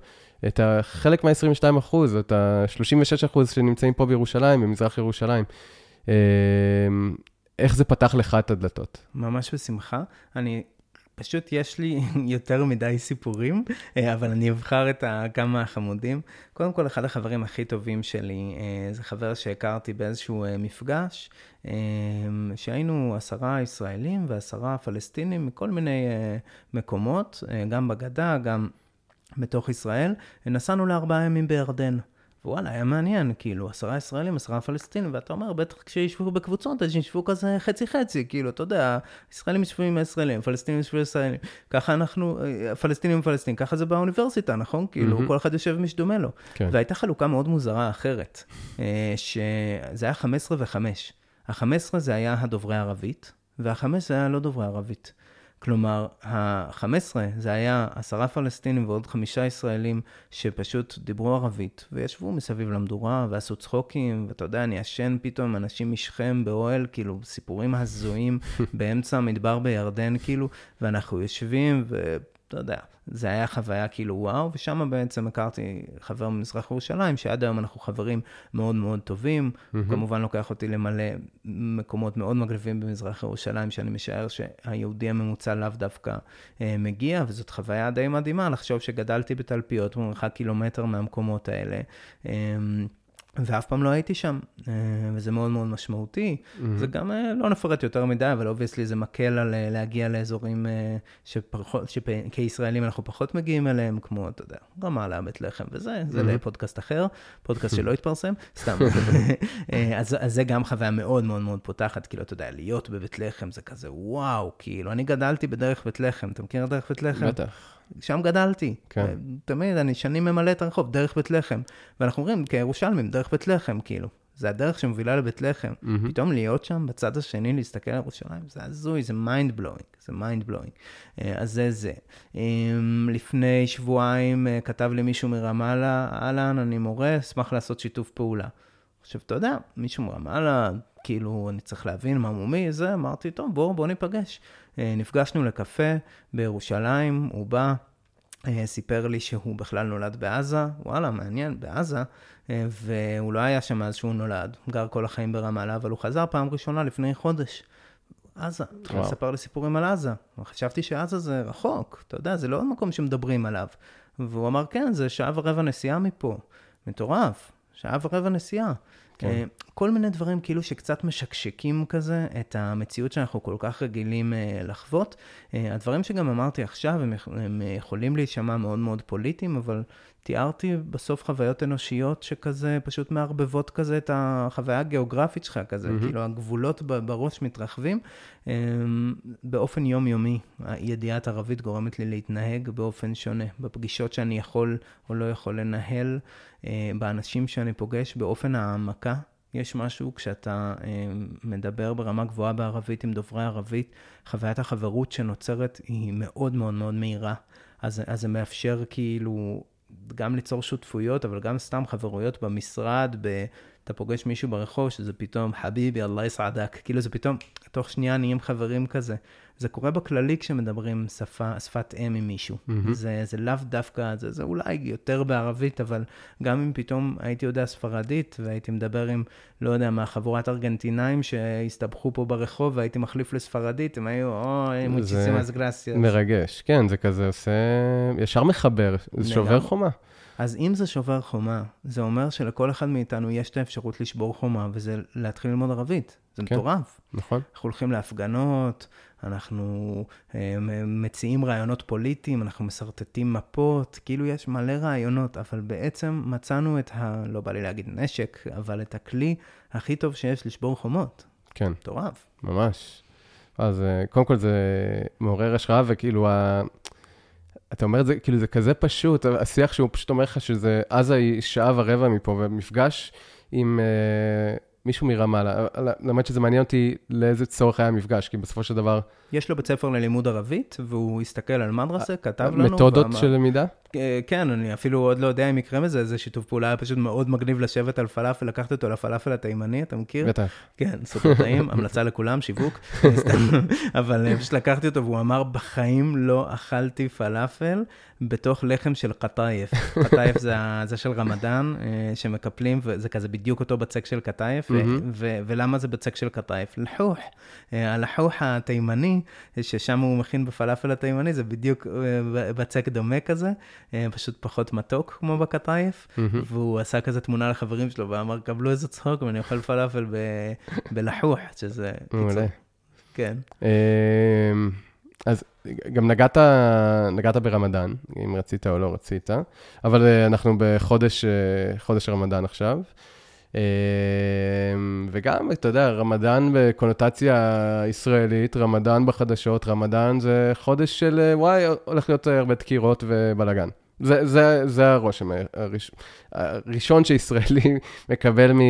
את החלק מה-22 אחוז, את ה-36 אחוז שנמצאים פה בירושלים, במזרח ירושלים. איך זה פתח לך את הדלתות? ממש בשמחה. אני, פשוט יש לי יותר מדי סיפורים, אה, אבל אני אבחר את כמה החמודים. קודם כל, אחד החברים הכי טובים שלי, אה, זה חבר שהכרתי באיזשהו אה, מפגש, שהיינו עשרה ישראלים ועשרה פלסטינים מכל מיני מקומות, גם בגדה, גם... בתוך ישראל, נסענו לארבעה ימים בירדן. וואלה, היה מעניין, כאילו, עשרה ישראלים, עשרה פלסטינים, ואתה אומר, בטח כשישבו בקבוצות, אז ישבו כזה חצי-חצי, כאילו, אתה יודע, ישראלים ישבו עם הישראלים, פלסטינים ישבו עם ישראלים, ככה אנחנו, פלסטינים עם פלסטינים, ככה זה באוניברסיטה, נכון? כאילו, mm-hmm. כל אחד יושב מי שדומה לו. כן. והייתה חלוקה מאוד מוזרה אחרת, אה, שזה היה 15 ו-5. ה-15 זה היה הדוברי ערבית, וה-5 זה היה לא דוברי ערבית. כלומר, ה-15 זה היה עשרה פלסטינים ועוד חמישה ישראלים שפשוט דיברו ערבית, וישבו מסביב למדורה ועשו צחוקים, ואתה יודע, אני ישן פתאום אנשים משכם באוהל, כאילו, סיפורים הזויים באמצע המדבר בירדן, כאילו, ואנחנו יושבים, ואתה יודע, זה היה חוויה כאילו וואו, ושם בעצם הכרתי חבר ממזרח ירושלים, שעד היום אנחנו חברים מאוד מאוד טובים. Mm-hmm. הוא כמובן לוקח אותי למלא מקומות מאוד מגניבים במזרח ירושלים, שאני משער שהיהודי הממוצע לאו דווקא אה, מגיע, וזאת חוויה די מדהימה לחשוב שגדלתי בתלפיות במרחק קילומטר מהמקומות האלה. אה, ואף פעם לא הייתי שם, אה, וזה מאוד מאוד משמעותי. Mm-hmm. זה גם, אה, לא נפרט יותר מדי, אבל obviously זה מקל על אה, להגיע לאזורים שפחות, שכישראלים אנחנו פחות מגיעים אליהם, כמו, אתה יודע, רמאללה, בית לחם וזה, זה mm-hmm. לפודקאסט אחר, פודקאסט שלא התפרסם, סתם. אז, אז זה גם חוויה מאוד מאוד מאוד פותחת, כאילו, אתה יודע, להיות בבית לחם זה כזה, וואו, כאילו, אני גדלתי בדרך בית לחם, אתה מכיר את דרך בית לחם? בטח. שם גדלתי. כן. תמיד, אני שנים ממלא את הרחוב, דרך בית לחם. ואנחנו אומרים, כירושלמים, דרך בית לחם, כאילו. זה הדרך שמובילה לבית לחם. Mm-hmm. פתאום להיות שם בצד השני, להסתכל על ירושלים, זה הזוי, זה mind blowing, זה mind blowing. אז זה זה. אמ, לפני שבועיים אה, כתב לי מישהו מרמאללה, אהלן, אני מורה, אשמח לעשות שיתוף פעולה. עכשיו, אתה יודע, מישהו מרמאללה, כאילו, אני צריך להבין מה מומי, זה, אמרתי, טוב, בואו, בואו ניפגש. אה, נפגשנו לקפה בירושלים, הוא בא, אה, סיפר לי שהוא בכלל נולד בעזה, וואלה, מעניין, בעזה, אה, והוא לא היה שם מאז שהוא נולד, גר כל החיים ברמאללה, אבל הוא חזר פעם ראשונה לפני חודש. עזה, הוא מספר לי סיפורים על עזה. חשבתי שעזה זה רחוק, אתה יודע, זה לא מקום שמדברים עליו. והוא אמר, כן, זה שעה ורבע נסיעה מפה. מטורף, שעה ורבע נסיעה. כן. אה, כל מיני דברים כאילו שקצת משקשקים כזה את המציאות שאנחנו כל כך רגילים אה, לחוות. אה, הדברים שגם אמרתי עכשיו הם, הם יכולים להישמע מאוד מאוד פוליטיים, אבל תיארתי בסוף חוויות אנושיות שכזה פשוט מערבבות כזה את החוויה הגיאוגרפית שלך כזה, mm-hmm. כאילו הגבולות בראש מתרחבים. באופן יומיומי, ידיעת ערבית גורמת לי להתנהג באופן שונה. בפגישות שאני יכול או לא יכול לנהל, באנשים שאני פוגש, באופן העמקה. יש משהו כשאתה אה, מדבר ברמה גבוהה בערבית עם דוברי ערבית, חוויית החברות שנוצרת היא מאוד מאוד מאוד מהירה. אז, אז זה מאפשר כאילו גם ליצור שותפויות, אבל גם סתם חברויות במשרד, ב... אתה פוגש מישהו ברחוב, שזה פתאום, חביבי, אללה יסעדק, כאילו זה פתאום, תוך שנייה נהיים חברים כזה. זה קורה בכללי כשמדברים שפה, שפת אם עם מישהו. Mm-hmm. זה, זה לאו דווקא, זה, זה אולי יותר בערבית, אבל גם אם פתאום הייתי יודע ספרדית, והייתי מדבר עם, לא יודע, מהחבורת ארגנטינאים שהסתבכו פה ברחוב, והייתי מחליף לספרדית, הם היו, אוי, מוצ'יסימאס גרסיאס. מרגש, כן, זה כזה עושה, ישר מחבר, זה שובר חומה. אז אם זה שובר חומה, זה אומר שלכל אחד מאיתנו יש את האפשרות לשבור חומה, וזה להתחיל ללמוד ערבית. זה כן, מטורף. נכון. אנחנו הולכים להפגנות, אנחנו אה, מציעים רעיונות פוליטיים, אנחנו משרטטים מפות, כאילו יש מלא רעיונות, אבל בעצם מצאנו את ה... לא בא לי להגיד נשק, אבל את הכלי הכי טוב שיש לשבור חומות. כן. מטורף. ממש. אז אה, קודם כל זה מעורר השראה, וכאילו ה... אתה אומר את זה, כאילו זה כזה פשוט, השיח שהוא פשוט אומר לך שזה עזה היא שעה ורבע מפה, ומפגש עם uh, מישהו מרמאללה, למרות שזה מעניין אותי לאיזה צורך היה המפגש, כי בסופו של דבר... יש לו בית ספר ללימוד ערבית, והוא הסתכל על מדרסה, כתב לנו. מתודות ואמר, של למידה? אה, כן, אני אפילו עוד לא יודע אם יקרה מזה, איזה שיתוף פעולה היה פשוט מאוד מגניב לשבת על פלאפל, לקחת אותו לפלאפל התימני, אתה מכיר? בטח. כן, סופר טעים, המלצה לכולם, שיווק. אבל אה, פשוט לקחתי אותו והוא אמר, בחיים לא אכלתי פלאפל בתוך לחם של קטייף. קטייף זה, זה של רמדאן, אה, שמקפלים, וזה כזה בדיוק אותו בצק של קטייף. ולמה זה בצק של קטייף? לחוח. הלחוח התימני, ששם הוא מכין בפלאפל התימני, זה בדיוק בצק דומה כזה. אה, פשוט פחות מתוק כמו mm-hmm. והוא עשה כזה תמונה לחברים שלו ואמר, קבלו איזה צחוק ואני אוכל פלאפל ב... בלחוח, שזה מעולה. כן. אמ, אז גם נגעת, נגעת ברמדאן, אם רצית או לא רצית, אבל אה, אנחנו בחודש אה, חודש רמדאן עכשיו. אמ, וגם, אתה יודע, רמדאן בקונוטציה ישראלית, רמדאן בחדשות, רמדאן זה חודש של, וואי, הולך להיות הרבה דקירות ובלאגן. זה, זה, זה הרושם הראש, הראשון שישראלי מקבל מ,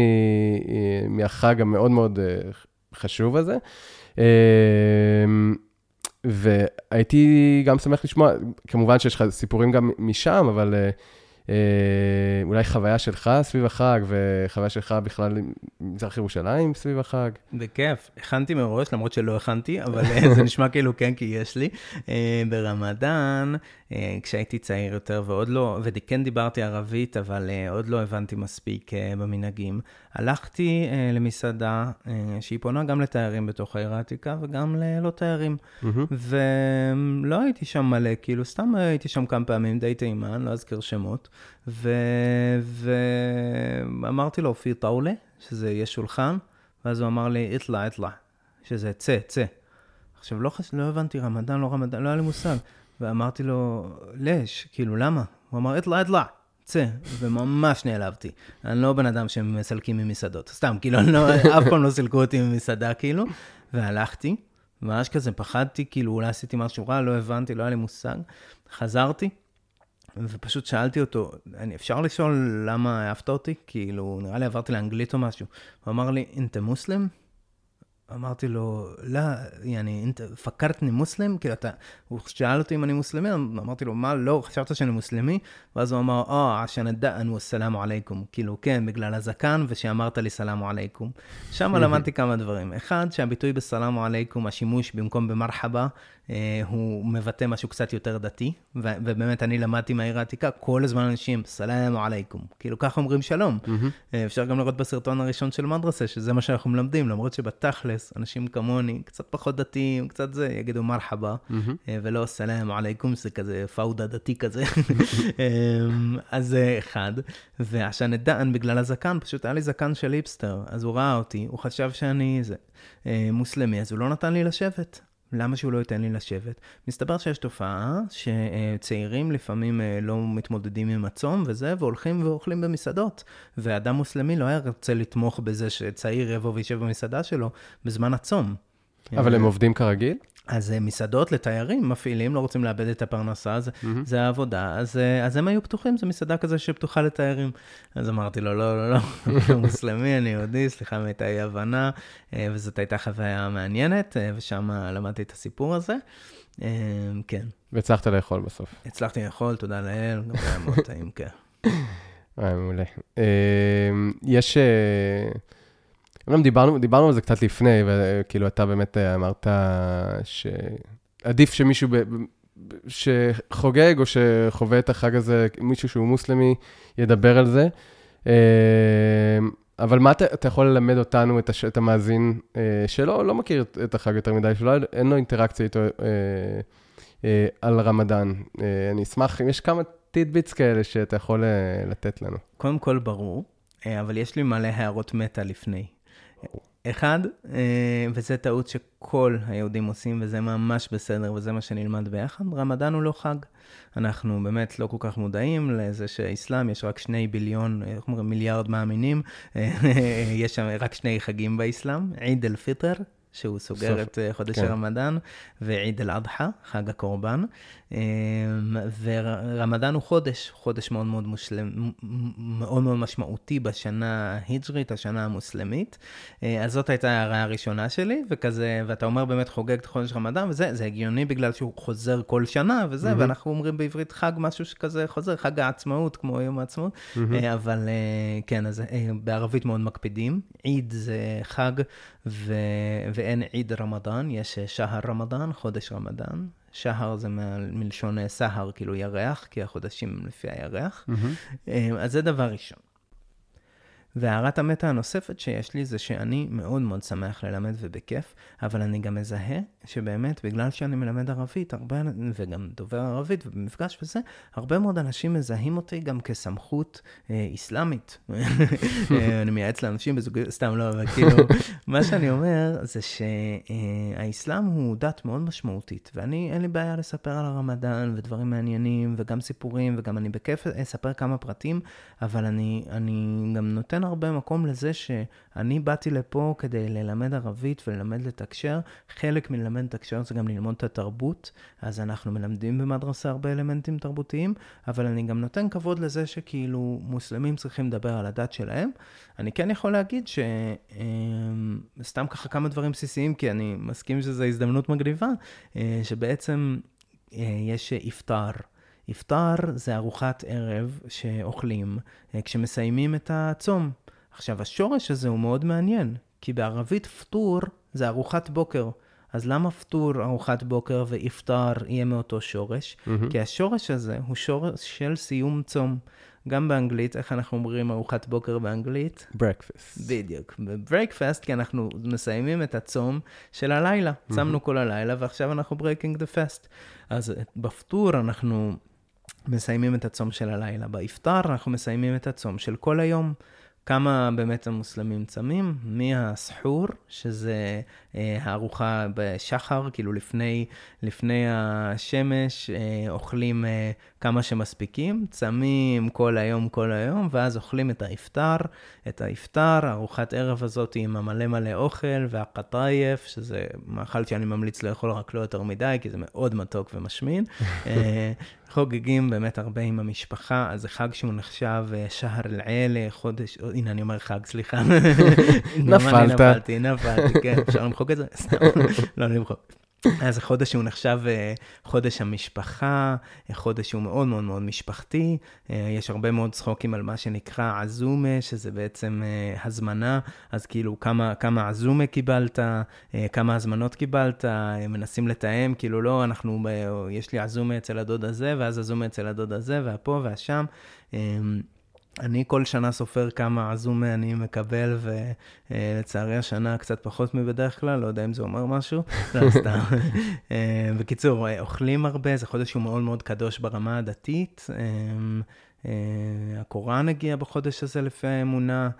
מהחג המאוד מאוד אה, חשוב הזה. אמ, והייתי גם שמח לשמוע, כמובן שיש לך סיפורים גם משם, אבל... אה, אולי חוויה שלך סביב החג, וחוויה שלך בכלל במזרח ירושלים סביב החג. בכיף. הכנתי מראש, למרות שלא הכנתי, אבל אה, זה נשמע כאילו כן, כי יש לי. אה, ברמדאן, כשהייתי צעיר יותר, ועוד לא, וכן דיברתי ערבית, אבל עוד לא הבנתי מספיק במנהגים, הלכתי למסעדה שהיא פונה גם לתיירים בתוך העיר העתיקה, וגם ללא תיירים. ולא הייתי שם מלא, כאילו, סתם הייתי שם כמה פעמים, די תימן, לא אזכיר שמות. ואמרתי לו, פי טאולה, שזה יהיה שולחן, ואז הוא אמר לי, אטלה, אטלה, שזה צא, צא. עכשיו, לא, חש... לא הבנתי רמדאן, לא רמדאן, לא היה לי מושג. ואמרתי לו, לש, כאילו, למה? הוא אמר, אטלה, אטלה, צא. וממש נעלבתי. אני לא בן אדם שמסלקים ממסעדות. סתם, כאילו, לא, אף פעם לא סילקו אותי ממסעדה, כאילו. והלכתי, ממש כזה פחדתי, כאילו, אולי עשיתי משהו רע, לא הבנתי, לא היה לי מושג. חזרתי, ופשוט שאלתי אותו, אני, אפשר לשאול למה אהבת אותי? כאילו, נראה לי עברתי לאנגלית או משהו. הוא אמר לי, אינטה מוסלם? אמרתי לו, לא, יעני, אינט, פקרתני מוסלם? כאילו, אתה, הוא שאל אותי אם אני מוסלמי, אמרתי לו, מה, לא, חשבת שאני מוסלמי? ואז הוא אמר, אה, עשן א-דאן עליכום. כאילו, כן, בגלל הזקן, ושאמרת לי סלאמו עליכום. שם למדתי כמה דברים. אחד, שהביטוי בסלאמו עליכום, השימוש במקום במרחבה, הוא מבטא משהו קצת יותר דתי, ו- ובאמת אני למדתי מהעיר העתיקה, כל הזמן אנשים, סלאם עליכום, כאילו ככה אומרים שלום. Mm-hmm. אפשר גם לראות בסרטון הראשון של מדרסה, שזה מה שאנחנו מלמדים, למרות שבתכלס, אנשים כמוני, קצת פחות דתיים, קצת זה, יגידו מרחבה, mm-hmm. ולא סלאם עליכום, זה כזה פאודה דתי כזה. אז זה אחד. ועשן את דן, בגלל הזקן, פשוט היה לי זקן של היפסטר, אז הוא ראה אותי, הוא חשב שאני זה, מוסלמי, אז הוא לא נתן לי לשבת. למה שהוא לא ייתן לי לשבת? מסתבר שיש תופעה שצעירים לפעמים אה, לא מתמודדים עם הצום וזה, והולכים ואוכלים במסעדות. ואדם מוסלמי לא היה רוצה לתמוך בזה שצעיר יבוא וישב במסעדה שלו בזמן הצום. אבל הם עובדים כרגיל? אז אה, מסעדות לתיירים, מפעילים, לא רוצים לאבד את הפרנסה, אז mm-hmm. זה העבודה, אז, אה, אז הם היו פתוחים, זו מסעדה כזה שפתוחה לתיירים. אז אמרתי לו, לא, לא, לא, אני מוסלמי, אני יהודי, סליחה אם הייתה אי הבנה, אה, וזאת הייתה חוויה מעניינת, ושם למדתי את הסיפור הזה. כן. והצלחת לאכול בסוף. הצלחתי לאכול, תודה לאל, גם היה מאוד טעים, כן. מעולה. יש... אומנם דיברנו, דיברנו על זה קצת לפני, וכאילו אתה באמת אה, אמרת שעדיף שמישהו ב, שחוגג או שחווה את החג הזה, מישהו שהוא מוסלמי, ידבר על זה. אה, אבל מה אתה, אתה יכול ללמד אותנו, את, הש, את המאזין, אה, שלא לא מכיר את החג יותר מדי, שלא אין לו אינטראקציה איתו על רמדאן? אני אשמח, אם יש כמה טידביטס כאלה שאתה יכול לתת לנו. קודם כל, ברור, אבל יש לי מלא הערות מטה לפני. אחד, אה, וזה טעות שכל היהודים עושים, וזה ממש בסדר, וזה מה שנלמד ביחד, רמדאן הוא לא חג. אנחנו באמת לא כל כך מודעים לזה שאסלאם, יש רק שני ביליון, איך אומרים, מיליארד מאמינים, יש שם רק שני חגים באסלאם, עיד אל-פיטר, שהוא סוגר סוף, את אה, חודש כן. הרמדאן, ועיד אל-אדחא, חג הקורבן. אמ, ורמדאן הוא חודש, חודש מאוד מאוד, מושלם, מאוד מאוד משמעותי בשנה ההיג'רית, השנה המוסלמית. אה, אז זאת הייתה ההערה הראשונה שלי, וכזה, ואתה אומר באמת חוגג את חודש רמדאן, וזה, זה הגיוני בגלל שהוא חוזר כל שנה, וזה, mm-hmm. ואנחנו אומרים בעברית חג משהו שכזה חוזר, חג העצמאות, כמו יום העצמאות, mm-hmm. אבל כן, אז בערבית מאוד מקפידים. עיד זה חג, ו... ואין עיד רמדאן, יש שהר רמדאן, חודש רמדאן. שהר זה מלשון סהר, כאילו ירח, כי החודשים לפי הירח. Mm-hmm. אז זה דבר ראשון. והערת המטה הנוספת שיש לי זה שאני מאוד מאוד שמח ללמד ובכיף, אבל אני גם מזהה שבאמת, בגלל שאני מלמד ערבית, הרבה, וגם דובר ערבית, ובמפגש וזה, הרבה מאוד אנשים מזהים אותי גם כסמכות אה, איסלאמית. אה, אני מייעץ לאנשים בזוגיות, סתם לא, אבל כאילו, מה שאני אומר זה שהאיסלאם הוא דת מאוד משמעותית, ואני, אין לי בעיה לספר על הרמדאן ודברים מעניינים, וגם סיפורים, וגם אני בכיף אספר כמה פרטים, אבל אני, אני גם נותן הרבה מקום לזה שאני באתי לפה כדי ללמד ערבית וללמד לתקשר. חלק מללמד לתקשר זה גם ללמוד את התרבות, אז אנחנו מלמדים במדרסה הרבה אלמנטים תרבותיים, אבל אני גם נותן כבוד לזה שכאילו מוסלמים צריכים לדבר על הדת שלהם. אני כן יכול להגיד שסתם אמ, ככה כמה דברים בסיסיים, כי אני מסכים שזו הזדמנות מגניבה, אה, שבעצם אה, יש איפטר. איפטר זה ארוחת ערב שאוכלים אה, כשמסיימים את הצום. עכשיו, השורש הזה הוא מאוד מעניין, כי בערבית פטור זה ארוחת בוקר. אז למה פטור ארוחת בוקר ואיפטר יהיה מאותו שורש? Mm-hmm. כי השורש הזה הוא שורש של סיום צום. גם באנגלית, איך אנחנו אומרים ארוחת בוקר באנגלית? breakfast. בדיוק. breakfast, כי אנחנו מסיימים את הצום של הלילה. Mm-hmm. צמנו כל הלילה, ועכשיו אנחנו breaking the fast. אז בפטור אנחנו מסיימים את הצום של הלילה. באפטר אנחנו מסיימים את הצום של כל היום. כמה באמת המוסלמים צמים? מהסחור, שזה אה, הארוחה בשחר, כאילו לפני, לפני השמש, אה, אוכלים אה, כמה שמספיקים, צמים כל היום, כל היום, ואז אוכלים את האפטר. את האפטר, ארוחת ערב הזאת עם המלא מלא אוכל, והקטייף, שזה מאכל שאני ממליץ לאכול רק לא יותר מדי, כי זה מאוד מתוק ומשמין. אה, חוגגים באמת הרבה עם המשפחה, אז זה חג שהוא נחשב אה, שהר אל-עלה, חודש, הנה אני אומר חג, סליחה. נפלת. נפלתי, נפלתי, כן, אפשר למחוק את זה? סתם, לא למחוק. אז זה חודש שהוא נחשב אה, חודש המשפחה, אה, חודש שהוא מאוד מאוד מאוד משפחתי. יש הרבה מאוד צחוקים על מה שנקרא עזומה, שזה בעצם הזמנה, אז כאילו כמה, כמה עזומה קיבלת, כמה הזמנות קיבלת, מנסים לתאם, כאילו לא, אנחנו, יש לי עזומה אצל הדוד הזה, ואז עזומה אצל הדוד הזה, והפה והשם. אני כל שנה סופר כמה עזומה אני מקבל, ולצערי השנה קצת פחות מבדרך כלל, לא יודע אם זה אומר משהו, לא סתם. אה, בקיצור, אוכלים הרבה, זה חודש שהוא מאוד מאוד קדוש ברמה הדתית. אה, אה, הקוראן הגיע בחודש הזה לפי האמונה,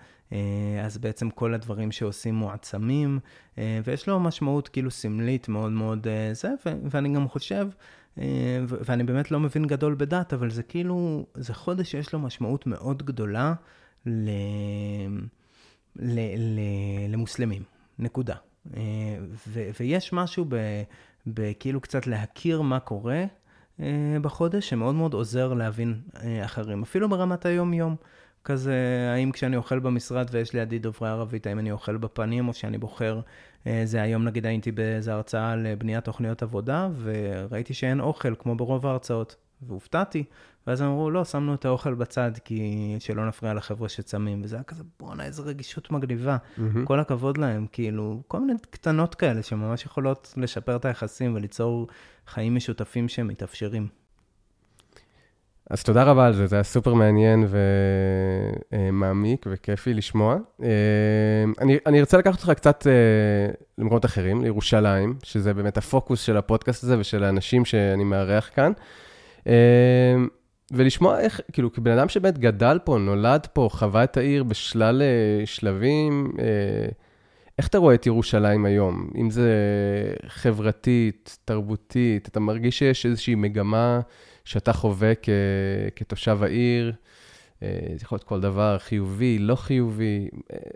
אז בעצם כל הדברים שעושים מועצמים, ויש לו משמעות כאילו סמלית מאוד מאוד זה, ואני גם חושב אה, ואני באמת לא מבין גדול בדת, אבל זה כאילו, זה חודש שיש לו משמעות מאוד גדולה ל... ל... ל... למוסלמים, נקודה. אה, ו... ויש משהו ב... בכאילו קצת להכיר מה קורה אה, בחודש, שמאוד מאוד עוזר להבין אה, אחרים, אפילו ברמת היום-יום. כזה, האם כשאני אוכל במשרד ויש לידי דוברי ערבית, האם אני אוכל בפנים או שאני בוחר, אה, זה היום נגיד הייתי באיזו הרצאה לבניית תוכניות עבודה, וראיתי שאין אוכל כמו ברוב ההרצאות, והופתעתי, ואז אמרו, לא, שמנו את האוכל בצד, כי שלא נפריע לחבר'ה שצמים, וזה היה כזה, בואנה, איזה רגישות מגניבה, mm-hmm. כל הכבוד להם, כאילו, כל מיני קטנות כאלה שממש יכולות לשפר את היחסים וליצור חיים משותפים שמתאפשרים. אז תודה רבה על זה, זה היה סופר מעניין ומעמיק וכיפי לשמוע. אה, אני, אני ארצה לקחת אותך קצת אה, למקומות אחרים, לירושלים, שזה באמת הפוקוס של הפודקאסט הזה ושל האנשים שאני מארח כאן. אה, ולשמוע איך, כאילו, כבן אדם שבאמת גדל פה, נולד פה, חווה את העיר בשלל שלבים, איך אתה רואה את ירושלים היום? אם זה חברתית, תרבותית, אתה מרגיש שיש איזושהי מגמה שאתה חווה כ, כתושב העיר? אה, זה יכול להיות כל דבר, חיובי, לא חיובי.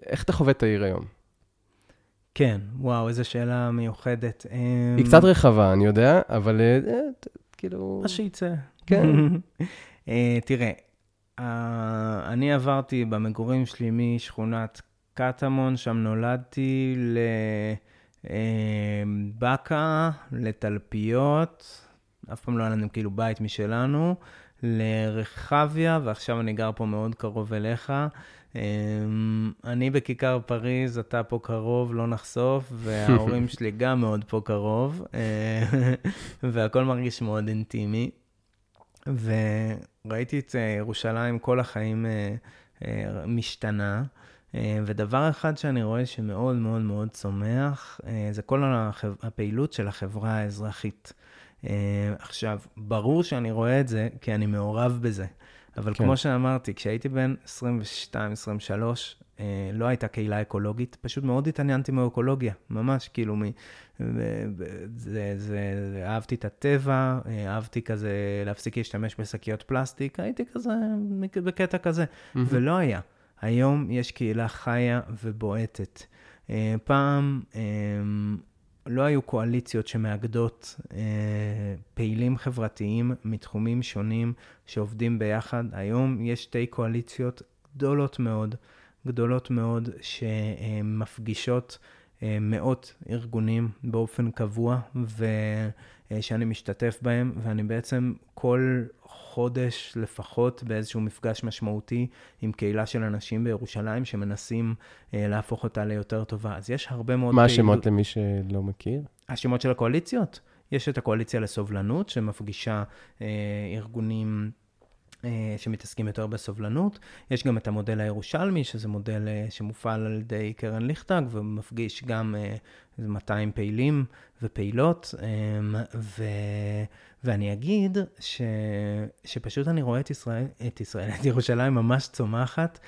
איך אתה חווה את העיר היום? כן, וואו, איזו שאלה מיוחדת. היא קצת רחבה, אני יודע, אבל אה, אה כאילו... מה שיצא. כן. תראה, אני עברתי במגורים שלי משכונת קטמון, שם נולדתי, לבאקה, לתלפיות, אף פעם לא היה לנו כאילו בית משלנו, לרחביה, ועכשיו אני גר פה מאוד קרוב אליך. אני בכיכר פריז, אתה פה קרוב, לא נחשוף, וההורים שלי גם מאוד פה קרוב, והכל מרגיש מאוד אינטימי. וראיתי את ירושלים כל החיים אה, אה, משתנה. אה, ודבר אחד שאני רואה שמאוד מאוד מאוד צומח, אה, זה כל הפעילות של החברה האזרחית. אה, עכשיו, ברור שאני רואה את זה כי אני מעורב בזה, אבל כן. כמו שאמרתי, כשהייתי בן 22-23, לא הייתה קהילה אקולוגית, פשוט מאוד התעניינתי מאקולוגיה, ממש, כאילו, מ... זה, זה, זה, אהבתי את הטבע, אהבתי כזה להפסיק להשתמש בשקיות פלסטיק, הייתי כזה, בקטע כזה, mm-hmm. ולא היה. היום יש קהילה חיה ובועטת. אה, פעם אה, לא היו קואליציות שמאגדות אה, פעילים חברתיים מתחומים שונים שעובדים ביחד. היום יש שתי קואליציות גדולות מאוד, גדולות מאוד, שמפגישות מאות ארגונים באופן קבוע, ושאני משתתף בהם, ואני בעצם כל חודש לפחות באיזשהו מפגש משמעותי עם קהילה של אנשים בירושלים שמנסים אה, להפוך אותה ליותר טובה. אז יש הרבה מאוד... מה השמות פעיל... למי שלא מכיר? השמות של הקואליציות? יש את הקואליציה לסובלנות, שמפגישה אה, ארגונים... אה, שמתעסקים יותר בסובלנות. יש גם את המודל הירושלמי, שזה מודל אה, שמופעל על ידי קרן ליכטג, ומפגיש גם 200 אה, פעילים ופעילות. ו... ואני אגיד ש... שפשוט אני רואה את ישראל, את ישראל, את ירושלים ממש צומחת,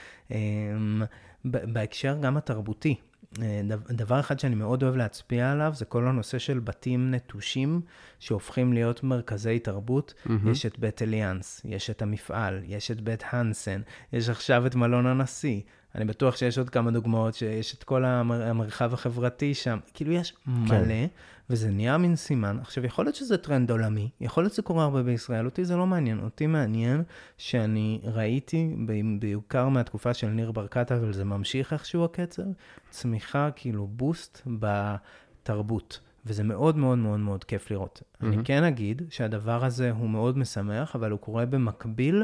בהקשר גם התרבותי. אה, דבר אחד שאני מאוד אוהב להצביע עליו, זה כל הנושא של בתים נטושים שהופכים להיות מרכזי תרבות. Mm-hmm. יש את בית אליאנס, יש את המפעל, יש את בית הנסן, יש עכשיו את מלון הנשיא. אני בטוח שיש עוד כמה דוגמאות, שיש את כל המר... המרחב החברתי שם. כאילו, יש כן. וזה נהיה מין סימן. עכשיו, יכול להיות שזה טרנד עולמי, יכול להיות שזה קורה הרבה בישראל, אותי זה לא מעניין. אותי מעניין שאני ראיתי, בעיקר מהתקופה של ניר ברקת, אבל זה ממשיך איכשהו הקצב, צמיחה, כאילו בוסט בתרבות. וזה מאוד מאוד מאוד מאוד כיף לראות. Mm-hmm. אני כן אגיד שהדבר הזה הוא מאוד משמח, אבל הוא קורה במקביל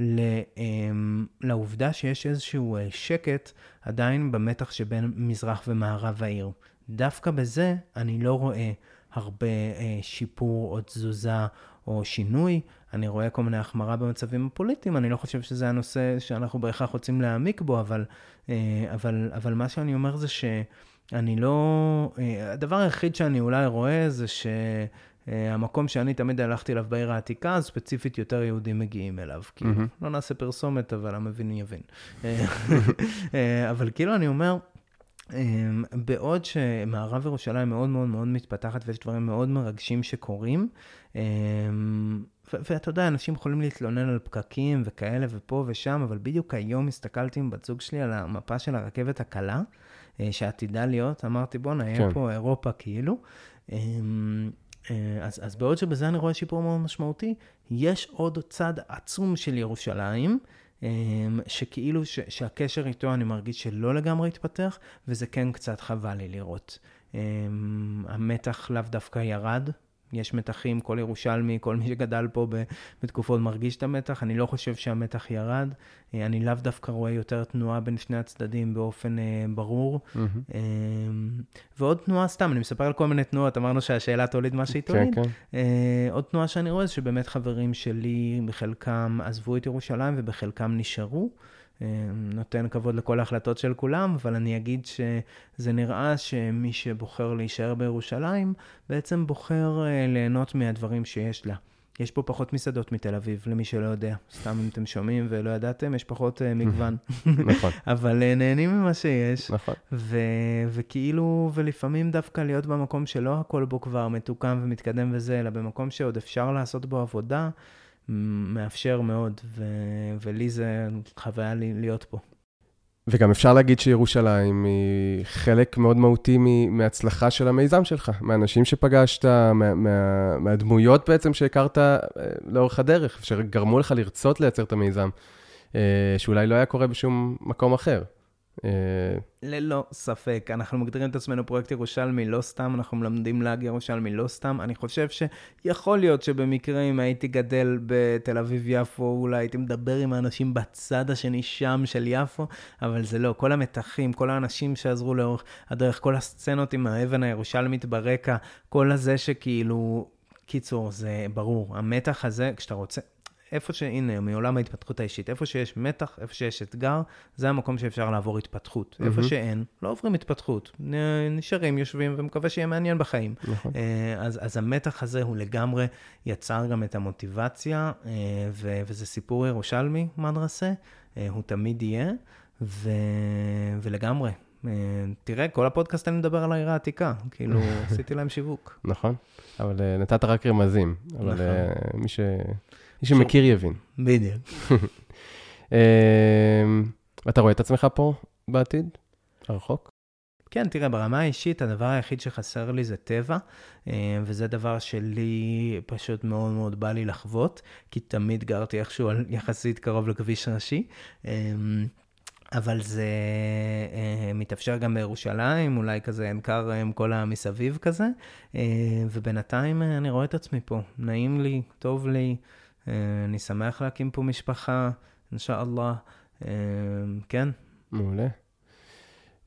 אמ, לעובדה שיש איזשהו אה, שקט עדיין במתח שבין מזרח ומערב העיר. דווקא בזה אני לא רואה הרבה אה, שיפור או תזוזה או שינוי. אני רואה כל מיני החמרה במצבים הפוליטיים, אני לא חושב שזה הנושא שאנחנו בהכרח רוצים להעמיק בו, אבל, אה, אבל, אבל מה שאני אומר זה שאני לא... הדבר היחיד שאני אולי רואה זה ש... אה, המקום שאני תמיד הלכתי אליו בעיר העתיקה, ספציפית יותר יהודים מגיעים אליו. כאילו, mm-hmm. לא נעשה פרסומת, אבל המבין יבין. אה, אה, אבל כאילו, אני אומר, בעוד שמערב ירושלים מאוד מאוד מאוד מתפתחת ויש דברים מאוד מרגשים שקורים, ואתה יודע, אנשים יכולים להתלונן על פקקים וכאלה ופה ושם, אבל בדיוק היום הסתכלתי עם בת זוג שלי על המפה של הרכבת הקלה, שעתידה להיות, אמרתי, בואנה, יהיה כן. פה אירופה כאילו. אז, אז בעוד שבזה אני רואה שיפור מאוד משמעותי, יש עוד צד עצום של ירושלים, שכאילו ש, שהקשר איתו אני מרגיש שלא לגמרי התפתח, וזה כן קצת חבל לי לראות. המתח לאו דווקא ירד, יש מתחים, כל ירושלמי, כל מי שגדל פה בתקופות מרגיש את המתח. אני לא חושב שהמתח ירד. אה, אני לאו דווקא רואה יותר תנועה בין שני הצדדים באופן אה, ברור. Mm-hmm. ועוד תנועה סתם, אני מספר על כל מיני תנועות, אמרנו שהשאלה תוליד מה שהיא תוליד. כן, כן. עוד תנועה שאני רואה זה שבאמת חברים שלי, בחלקם עזבו את ירושלים ובחלקם נשארו. אה, נותן כבוד לכל ההחלטות של כולם, אבל אני אגיד שזה נראה שמי שבוחר להישאר בירושלים, בעצם בוחר אה, ליהנות מהדברים שיש לה. יש פה פחות מסעדות מתל אביב, למי שלא יודע. סתם אם אתם שומעים ולא ידעתם, יש פחות uh, מגוון. נכון. אבל uh, נהנים ממה שיש. נכון. ו- וכאילו, ולפעמים דווקא להיות במקום שלא הכל בו כבר מתוקם ומתקדם וזה, אלא במקום שעוד אפשר לעשות בו עבודה, מאפשר מאוד, ו- ולי זה חוויה להיות פה. וגם אפשר להגיד שירושלים היא חלק מאוד מהותי מהצלחה של המיזם שלך, מהאנשים שפגשת, מה, מה, מהדמויות בעצם שהכרת אה, לאורך הדרך, שגרמו לך לרצות לייצר את המיזם, אה, שאולי לא היה קורה בשום מקום אחר. ללא ספק, אנחנו מגדירים את עצמנו פרויקט ירושלמי לא סתם, אנחנו מלמדים להג ירושלמי לא סתם. אני חושב שיכול להיות שבמקרה אם הייתי גדל בתל אביב-יפו, אולי הייתי מדבר עם האנשים בצד השני שם של יפו, אבל זה לא. כל המתחים, כל האנשים שעזרו לאורך הדרך, כל הסצנות עם האבן הירושלמית ברקע, כל הזה שכאילו... קיצור, זה ברור. המתח הזה, כשאתה רוצה... איפה שהנה, מעולם ההתפתחות האישית, איפה שיש מתח, איפה שיש אתגר, זה המקום שאפשר לעבור התפתחות. Mm-hmm. איפה שאין, לא עוברים התפתחות. נשארים, יושבים, ומקווה שיהיה מעניין בחיים. נכון. אה, אז, אז המתח הזה הוא לגמרי יצר גם את המוטיבציה, אה, ו, וזה סיפור ירושלמי, מדרסה, אה, הוא תמיד יהיה, ו, ולגמרי. תראה, כל הפודקאסט אני מדבר על העיר העתיקה, כאילו, עשיתי להם שיווק. נכון, אבל נתת רק רמזים. אבל נכון. מי ש... מי שמכיר יבין. בדיוק. אמ, אתה רואה את עצמך פה בעתיד? הרחוק? כן, תראה, ברמה האישית, הדבר היחיד שחסר לי זה טבע, אמ, וזה דבר שלי פשוט מאוד מאוד בא לי לחוות, כי תמיד גרתי איכשהו יחסית קרוב לכביש ראשי. אמ, אבל זה אה, מתאפשר גם בירושלים, אולי כזה עין כרם, כל המסביב כזה, אה, ובינתיים אה, אני רואה את עצמי פה, נעים לי, טוב לי, אה, אני שמח להקים פה משפחה, אינשאללה. אה, כן. מעולה.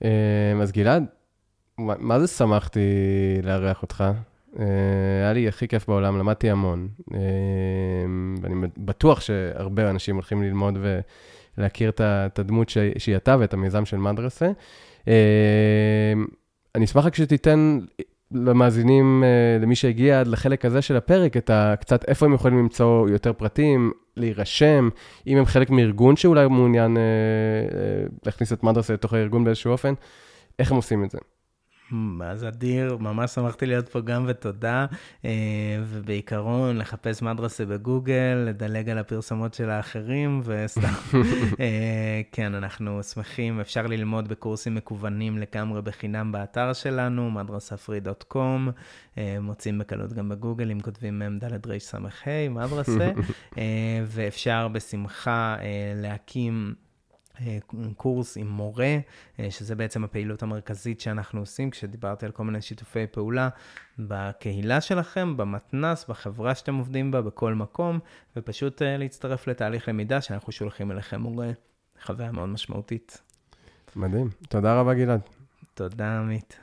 אה, אז גלעד, מה זה שמחתי לארח אותך? היה לי הכי כיף בעולם, למדתי המון. ואני בטוח שהרבה אנשים הולכים ללמוד ולהכיר את הדמות שהיא אתה ואת המיזם של מדרסה. אני אשמח רק שתיתן למאזינים, אה, למי שהגיע עד לחלק הזה של הפרק, את ה... קצת איפה הם יכולים למצוא יותר פרטים, להירשם, אם הם חלק מארגון שאולי מעוניין אה, אה, להכניס את מדרסה לתוך הארגון באיזשהו אופן, איך הם עושים את זה? מה זה אדיר, ממש שמחתי להיות פה גם ותודה. אה, ובעיקרון, לחפש מדרסה בגוגל, לדלג על הפרסומות של האחרים, וסתם. אה, כן, אנחנו שמחים, אפשר ללמוד בקורסים מקוונים לגמרי בחינם באתר שלנו, מדרספרי.קום. אה, מוצאים בקלות גם בגוגל, אם כותבים מ"ד רס"ה, מדרסה. ואפשר בשמחה להקים... אה, קורס עם מורה, אה, שזה בעצם הפעילות המרכזית שאנחנו עושים, כשדיברתי על כל מיני שיתופי פעולה בקהילה שלכם, במתנ"ס, בחברה שאתם עובדים בה, בכל מקום, ופשוט אה, להצטרף לתהליך למידה שאנחנו שולחים אליכם מורה. חוויה מאוד משמעותית. מדהים. תודה רבה, גלעד. תודה, עמית.